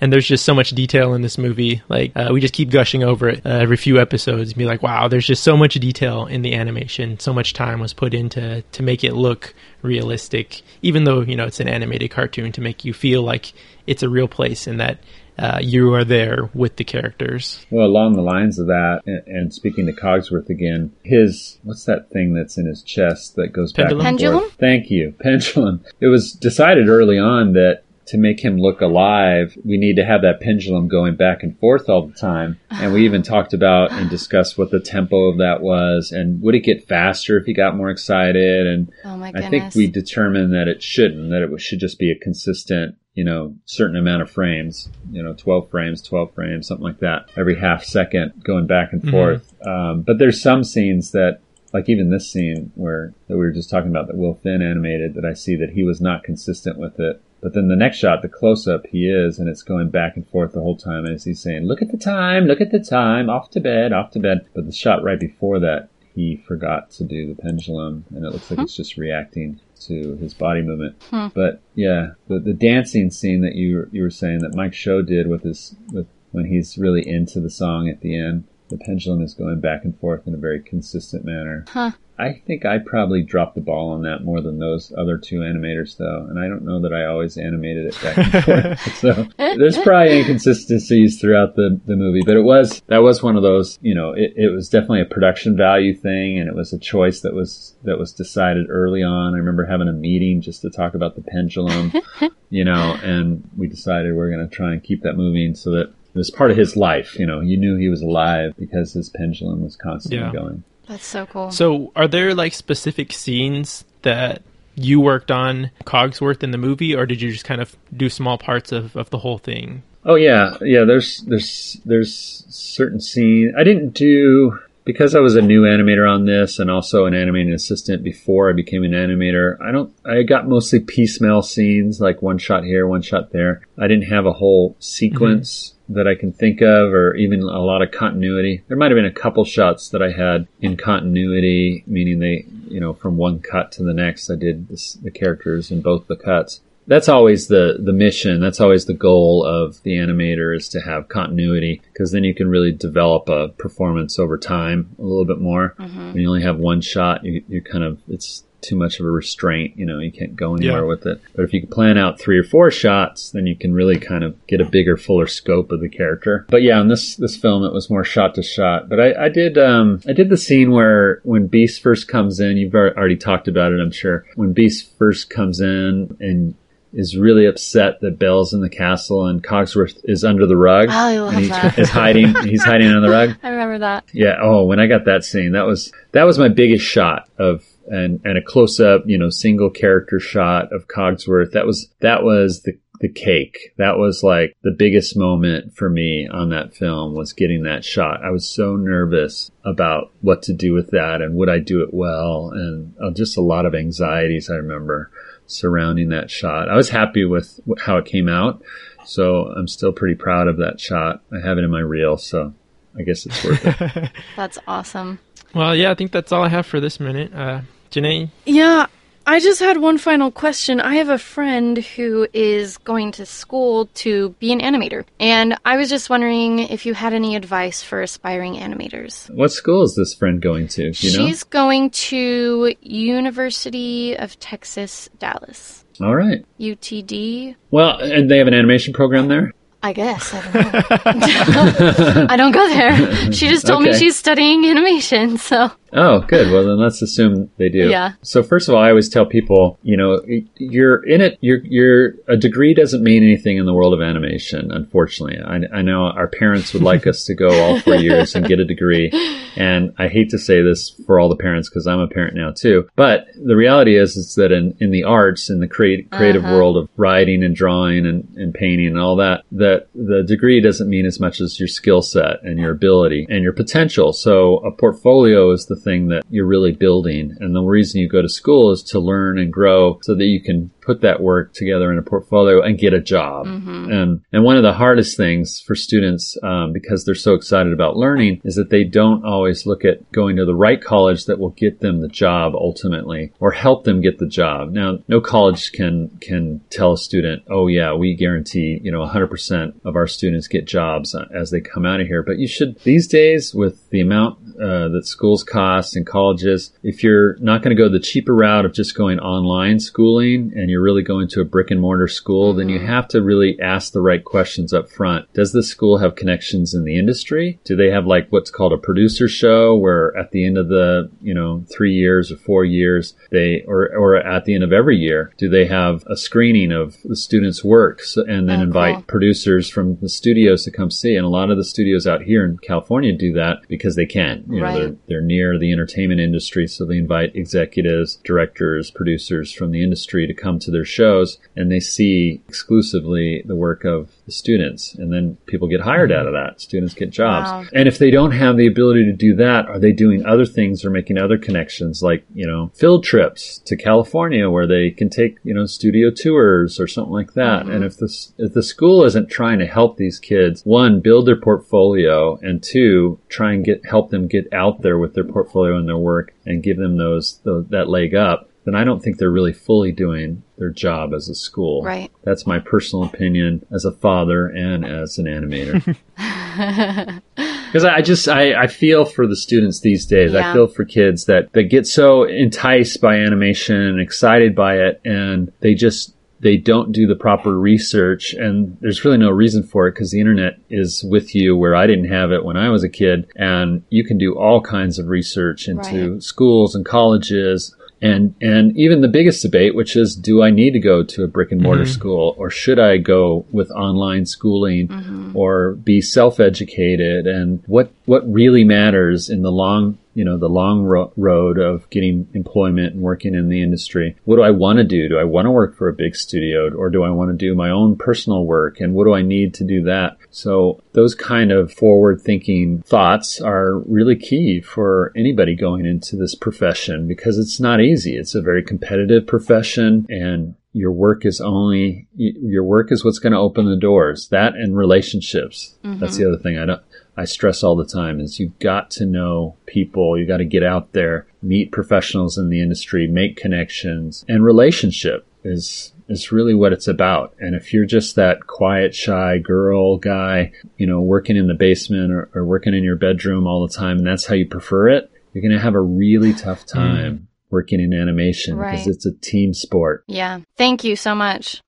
B: And there's just so much detail in this movie. Like, uh, we just keep gushing over it uh, every few episodes and be like, wow, there's just so much detail in the animation. So much time was put into to make it look realistic, even though, you know, it's an animated cartoon to make you feel like it's a real place and that uh, you are there with the characters.
D: Well, along the lines of that, and, and speaking to Cogsworth again, his what's that thing that's in his chest that goes
B: Pendulum?
D: back and
C: Pendulum?
D: forth? Thank you, pendulum. It was decided early on that to make him look alive, we need to have that pendulum going back and forth all the time. And we even talked about and discussed what the tempo of that was, and would it get faster if he got more excited? And
C: Oh my
D: I think we determined that it shouldn't, that it should just be a consistent, you know, certain amount of frames, you know, 12 frames, 12 frames, something like that, every half second going back and
B: Mhm.
D: forth. Um, but there's some scenes that, like even this scene where that we were just talking about that Will Finn animated, that I see that he was not consistent with it. But then the next shot, the close up, he is, and it's going back and forth the whole time as he's saying, look at the time, look at the time, off to bed, off to bed. But the shot right before that, he forgot to do the pendulum, and it looks like it's hmm. just reacting to his body movement. Hmm. But yeah, the the dancing scene that you were- you were saying that Mike Show did with his with when he's really into the song at the end, the pendulum is going back and forth in a very consistent manner.
C: Huh.
D: I think I probably dropped the ball on that more than those other two animators, though, and I don't know that I always animated it back and forth. so there's probably inconsistencies throughout the, the movie, but it was that was one of those. You know, it, it was definitely a production value thing, and it was a choice that was that was decided early on. I remember having a meeting just to talk about the pendulum, you know, and we decided we're going to try and keep that moving so that. It was part of his life, you know. You knew he was alive because his pendulum was constantly
B: Yeah.
D: going.
C: That's so cool.
B: So, are there like specific scenes that you worked on Cogsworth in the movie, or did you just kind of do small parts of, of the whole thing?
D: Oh yeah, yeah. There's there's there's certain scene I didn't do because I was a new animator on this and also an animating assistant before I became an animator. I don't. I got mostly piecemeal scenes, like one shot here, one shot there. I didn't have a whole mm-hmm. sequence that I can think of, or even a lot of continuity. There might have been a couple shots that I had in continuity, meaning they, you know, from one cut to the next, I did this, the characters in both the cuts. That's always the the mission. That's always the goal of the animator is to have continuity because then you can really develop a performance over time a little bit more. Mm-hmm. When you only have one shot you, you kind of it's too much of a restraint you know you can't go anywhere
B: Yeah.
D: with it but if you can plan out three or four shots then you can really kind of get a bigger fuller scope of the character but yeah in this this film it was more shot to shot but i, I did um i did the scene where when beast first comes in you've already talked about it i'm sure when beast first comes in and is really upset that Belle's in the castle and Cogsworth is under the rug.
C: Oh, I love
D: and he's,
C: that.
D: is hiding. He's hiding under the rug.
C: I remember that.
D: Yeah. Oh, when I got that scene, that was that was my biggest shot of and and a close up, you know, single character shot of Cogsworth. That was that was the the cake. That was like the biggest moment for me on that film was getting that shot. I was so nervous about what to do with that and would I do it well and uh, just a lot of anxieties I remember surrounding that shot. I was happy with how it came out. So I'm still pretty proud of that shot. I have it in my reel, so I guess it's worth it.
C: That's awesome.
B: Well, yeah, I think that's all I have for this minute. Uh, Janae,
C: Yeah, I just had one final question. I have a friend who is going to school to be an animator, and I was just wondering if you had any advice for aspiring animators.
D: What school is this friend going to? Do you know?
C: She's going to University of Texas, Dallas.
D: All right.
C: UTD.
D: Well, and they have an animation program there.
C: I guess. I don't know. I don't go there. She just told me she's studying animation, so.
D: Oh, good. Well, then let's assume they do.
C: Yeah.
D: So first of all, I always tell people, you know, you're in it. You're, you're a degree doesn't mean anything in the world of animation. Unfortunately, I, I know our parents would like us to go all four years and get a degree, and I hate to say this for all the parents because I'm a parent now too. But the reality is, is that in, in the arts, in the create, creative uh-huh. world of writing and drawing and, and painting and all that, that the degree doesn't mean as much as your skill set and your ability and your potential. So a portfolio is the thing that you're really building. And the reason you go to school is to learn and grow so that you can put that work together in a portfolio and get a job. And, and one of the hardest things for students, um, because they're so excited about learning is that they don't always look at going to the right college that will get them the job ultimately or help them get the job. Now, no college can, can tell a student, oh yeah, we guarantee, you know, 100% of our students get jobs uh, as they come out of here. But you should, these days with the amount uh, that schools cost and colleges, if you're not going to go the cheaper route of just going online schooling and you're really going to a brick and mortar school, then you have to really ask the right questions up front. Does this school have connections in the industry? Do they have like what's called a producer show where at the end of the, you know, three years or four years, they, or, or at the end of every year, do they have a screening of the students' work and then
C: Oh,
D: invite
C: cool.
D: producers from the studios to come see? And a lot of the studios out here in California do that because they can. You know,
C: Right.
D: they're, they're near the entertainment industry, so they invite executives, directors, producers from the industry to come to their shows and they see exclusively the work of the students. And then people get hired out of that. Students get jobs.
C: Wow.
D: And if they don't have the ability to do that, are they doing other things or making other connections like, you know, field trips to California where they can take, you know, studio tours or something like that. Mm-hmm. And if the, if the school isn't trying to help these kids, one, build their portfolio and two, try and get, help them get out there with their portfolio and their work and give them those, tho- that leg up, then I don't think they're really fully doing their job as a school.
C: Right.
D: That's my personal opinion as a father and as an animator. Because I just I, I feel for the students these days. I feel for kids that that get so enticed by animation and excited by it, and they just they don't do the proper research, and there's really no reason for it because the internet is with you where I didn't have it when I was a kid, and you can do all kinds of research into schools and colleges. And and even the biggest debate, which is, do I need to go to a brick and mortar mm-hmm. school, or should I go with online schooling, mm-hmm. or be self educated? And what what really matters in the long you know the long ro- road of getting employment and working in the industry? What do I want to do? Do I want to work for a big studio, or do I want to do my own personal work? And what do I need to do that? So those kind of forward thinking thoughts are really key for anybody going into this profession because it's not easy. It's a very competitive profession and your work is only your work is what's going to open the doors. That and relationships. That's mm-hmm. the other thing I don't I stress all the time is you've got to know people. You got to get out there, meet professionals in the industry, make connections, and relationship is is really what it's about. And if you're just that quiet, shy girl, guy, you know, working in the basement or, or working in your bedroom all the time, and that's how you prefer it, you're going to have a really tough mm. time working in animation because
C: Right.
D: it's a team sport.
C: Yeah. Thank you so much.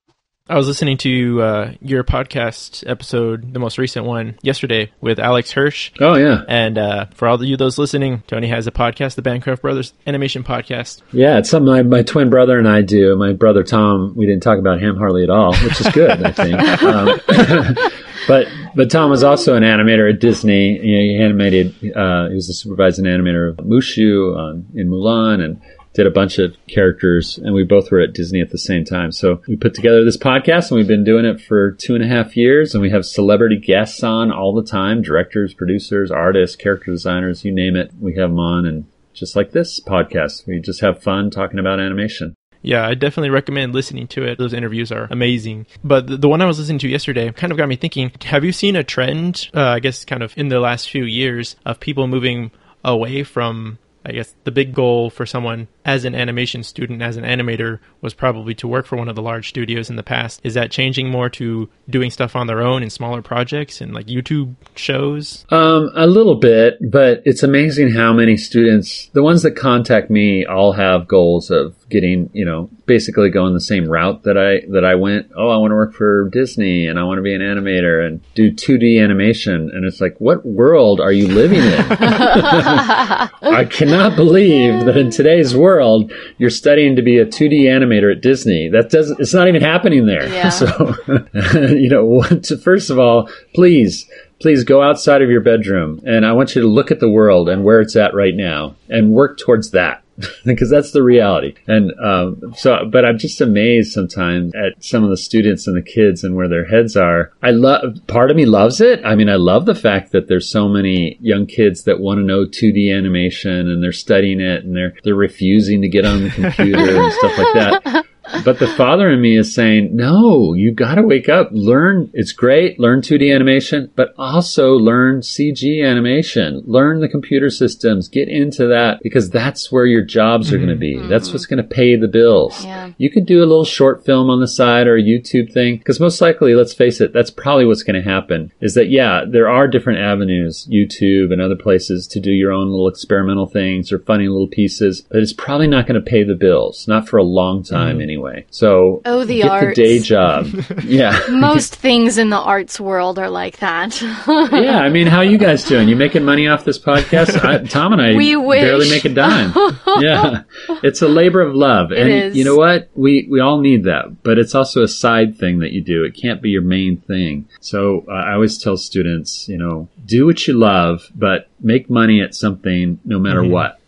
B: I was listening to uh, your podcast episode, the most recent one, yesterday with Alex Hirsch.
D: Oh yeah,
B: And uh, for all of you those listening, Tony has a podcast, the Bancroft Brothers Animation Podcast.
D: Yeah, it's something my, my twin brother and I do. My brother Tom, we didn't talk about him hardly at all, which is good, I think. Um, but but Tom was also an animator at Disney. You know, he animated. Uh, he was a supervising animator of Mushu on, in Mulan and did a bunch of characters. And we both were at Disney at the same time. So we put together this podcast, and we've been doing it for two and a half years. And we have celebrity guests on all the time: directors, producers, artists, character designers, you name it. We have them on, and just like this podcast, we just have fun talking about animation.
B: Yeah, I definitely recommend listening to it. Those interviews are amazing. But the, one I was listening to yesterday kind of got me thinking have you seen a trend, uh, I guess, kind of in the last few years, of people moving away from I guess the big goal for someone as an animation student, as an animator, was probably to work for one of the large studios in the past. Is that changing more to doing stuff on their own in smaller projects and like YouTube shows?
D: Um, a little bit, but it's amazing how many students, the ones that contact me, all have goals of getting, you know, basically going the same route that I that I went. Oh, I want to work for Disney and I want to be an animator and do 2D animation. And it's like, what world are you living in? I cannot believe that in today's world you're studying to be a 2D animator at Disney. That doesn't. It's not even happening there.
C: Yeah.
D: So, you know, first of all, please please go outside of your bedroom and I want you to look at the world and where it's at right now and work towards that. because that's the reality. And um, so, but I'm just amazed sometimes at some of the students and the kids and where their heads are. I love. Part of me loves it. I mean, I love the fact that there's so many young kids that want to know 2D animation and they're studying it and they're they're refusing to get on the computer and stuff like that. but the father in me is saying, no, you got to wake up, learn. It's great, learn 2D animation, but also learn CG animation, learn the computer systems, get into that because that's where your jobs are going to be.
C: Mm-hmm.
D: That's what's going to pay the bills.
C: Yeah.
D: You could do a little short film on the side or a YouTube thing because most likely, let's face it, that's probably what's going to happen is that, yeah, there are different avenues, YouTube and other places to do your own little experimental things or funny little pieces, but it's probably not going to pay the bills, not for a long time anyway. So
C: Oh, the
D: get the day job. yeah.
C: Most things in the arts world are like that.
D: yeah, I mean, how you guys doing? You making money off this podcast? I, Tom and I
C: We wish.
D: barely make a dime. yeah, it's a labor of love, and
C: is.
D: you know what? We we all need that, but it's also a side thing that you do. It can't be your main thing. So uh, I always tell students, you know, do what you love, but make money at something no matter what.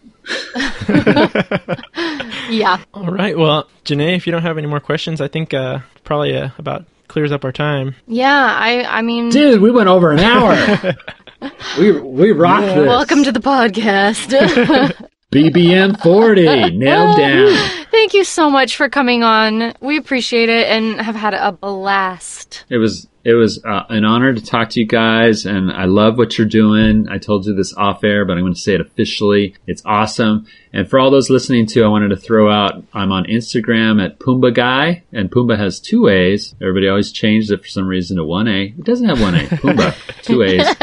C: Yeah.
B: All right. Well, Janay, if you don't have any more questions, I think uh, probably uh, about clears up our time.
C: Yeah. I, I mean,
D: Dude, we went over an hour. we we rocked this.
C: welcome to the podcast.
D: BBM forty nailed down.
C: Thank you so much for coming on. We appreciate it and have had a blast.
D: It was it was uh, an honor to talk to you guys, and I love what you're doing. I told you this off air, but I'm going to say it officially. It's awesome. And for all those listening too, I wanted to throw out I'm on Instagram at Pumbaa Guy, and Pumbaa has two A's. Everybody always changed it for some reason to one A. It doesn't have one A. Pumbaa, two A's.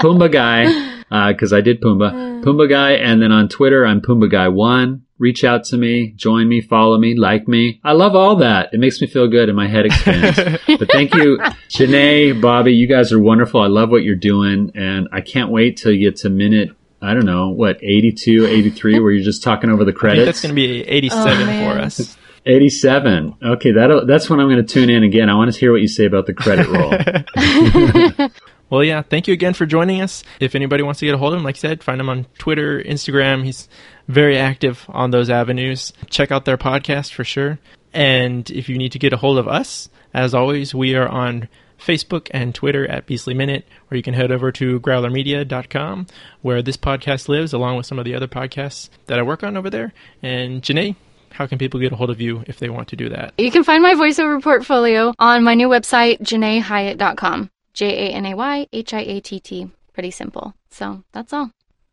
D: Pumbaa Guy, Uh, because I did Pumbaa. Mm. Pumbaa Guy, and then on Twitter, I'm Pumbaa Guy One. Reach out to me, join me, follow me, like me. I love all that. It makes me feel good and my head expands. but thank you, Janay, Bobby. You guys are wonderful. I love what you're doing, and I can't wait till you get to minute. I don't know what 82, 83, where you're just talking over the
B: I think
D: credits.
B: that's going to be 87
C: Oh,
B: for us.
D: 87. Okay, that that's when I'm going to tune in again. I want to hear what you say about the credit roll.
B: Well, yeah, thank you again for joining us. If anybody wants to get a hold of him, like I said, find him on Twitter, Instagram. He's very active on those avenues. Check out their podcast for sure. And if you need to get a hold of us, as always, we are on Facebook and Twitter at Beastly Minute, or you can head over to growlermedia.com, where this podcast lives, along with some of the other podcasts that I work on over there. And Janay, how can people get a hold of you if they want to do that?
C: You can find my voiceover portfolio on my new website, JanayHiatt.com. J A N A Y H I A T T. Pretty simple. So that's all.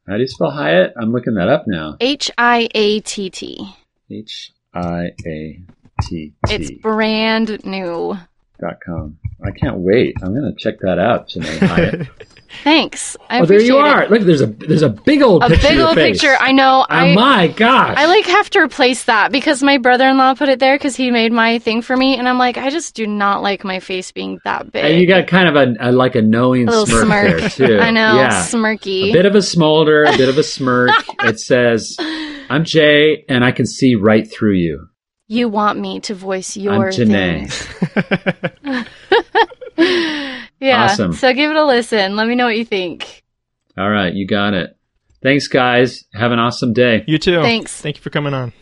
D: How do you spell Hiatt? I'm looking that up now.
C: H I A T T.
D: H I A T
C: It's brand new.
D: Dot com. I can't wait. I'm gonna check that out, Janay Hiatt.
C: Thanks. I
D: oh, there you are.
C: it.
D: Look, there's a there's a big old
C: A
D: picture. of
C: big
D: your
C: old
D: face.
C: picture. I know.
D: Oh
C: I
D: my gosh!
C: I like have to replace that because my brother-in-law put it there because he made my thing for me, and I'm like, I just do not like my face being that big.
D: and you got kind of a, a like a knowing
C: a little
D: smirk,
C: smirk.
D: there too.
C: I know,
D: Yeah.
C: smirky.
D: A bit of a smolder, a bit of a smirk. it says, "I'm Jay, and I can see right through you."
C: You want me to voice your
D: I'm Janay.
C: things. Yeah.
D: Awesome.
C: So give it a listen. Let me know what you think.
D: All right, you got it. Thanks, guys. Have an awesome day.
B: You too.
C: Thanks.
B: Thank you for coming on.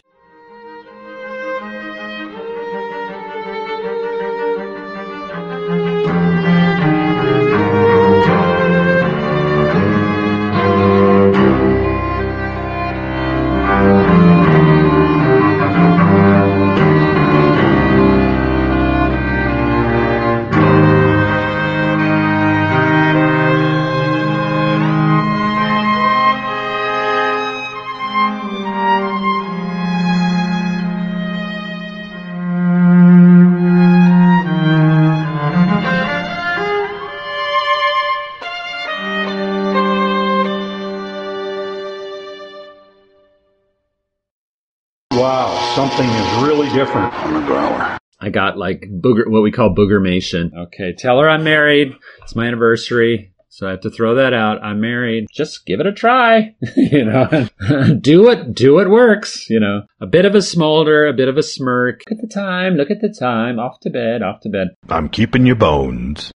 D: I got like booger, what we call boogermation. Okay, tell her I'm married. It's my anniversary. So I have to throw that out. I'm married. Just give it a try. you know, do it, do what works. You know, a bit of a smolder, a bit of a smirk. Look at the time. Look at the time. Off to bed, off to bed.
E: I'm keeping your bones.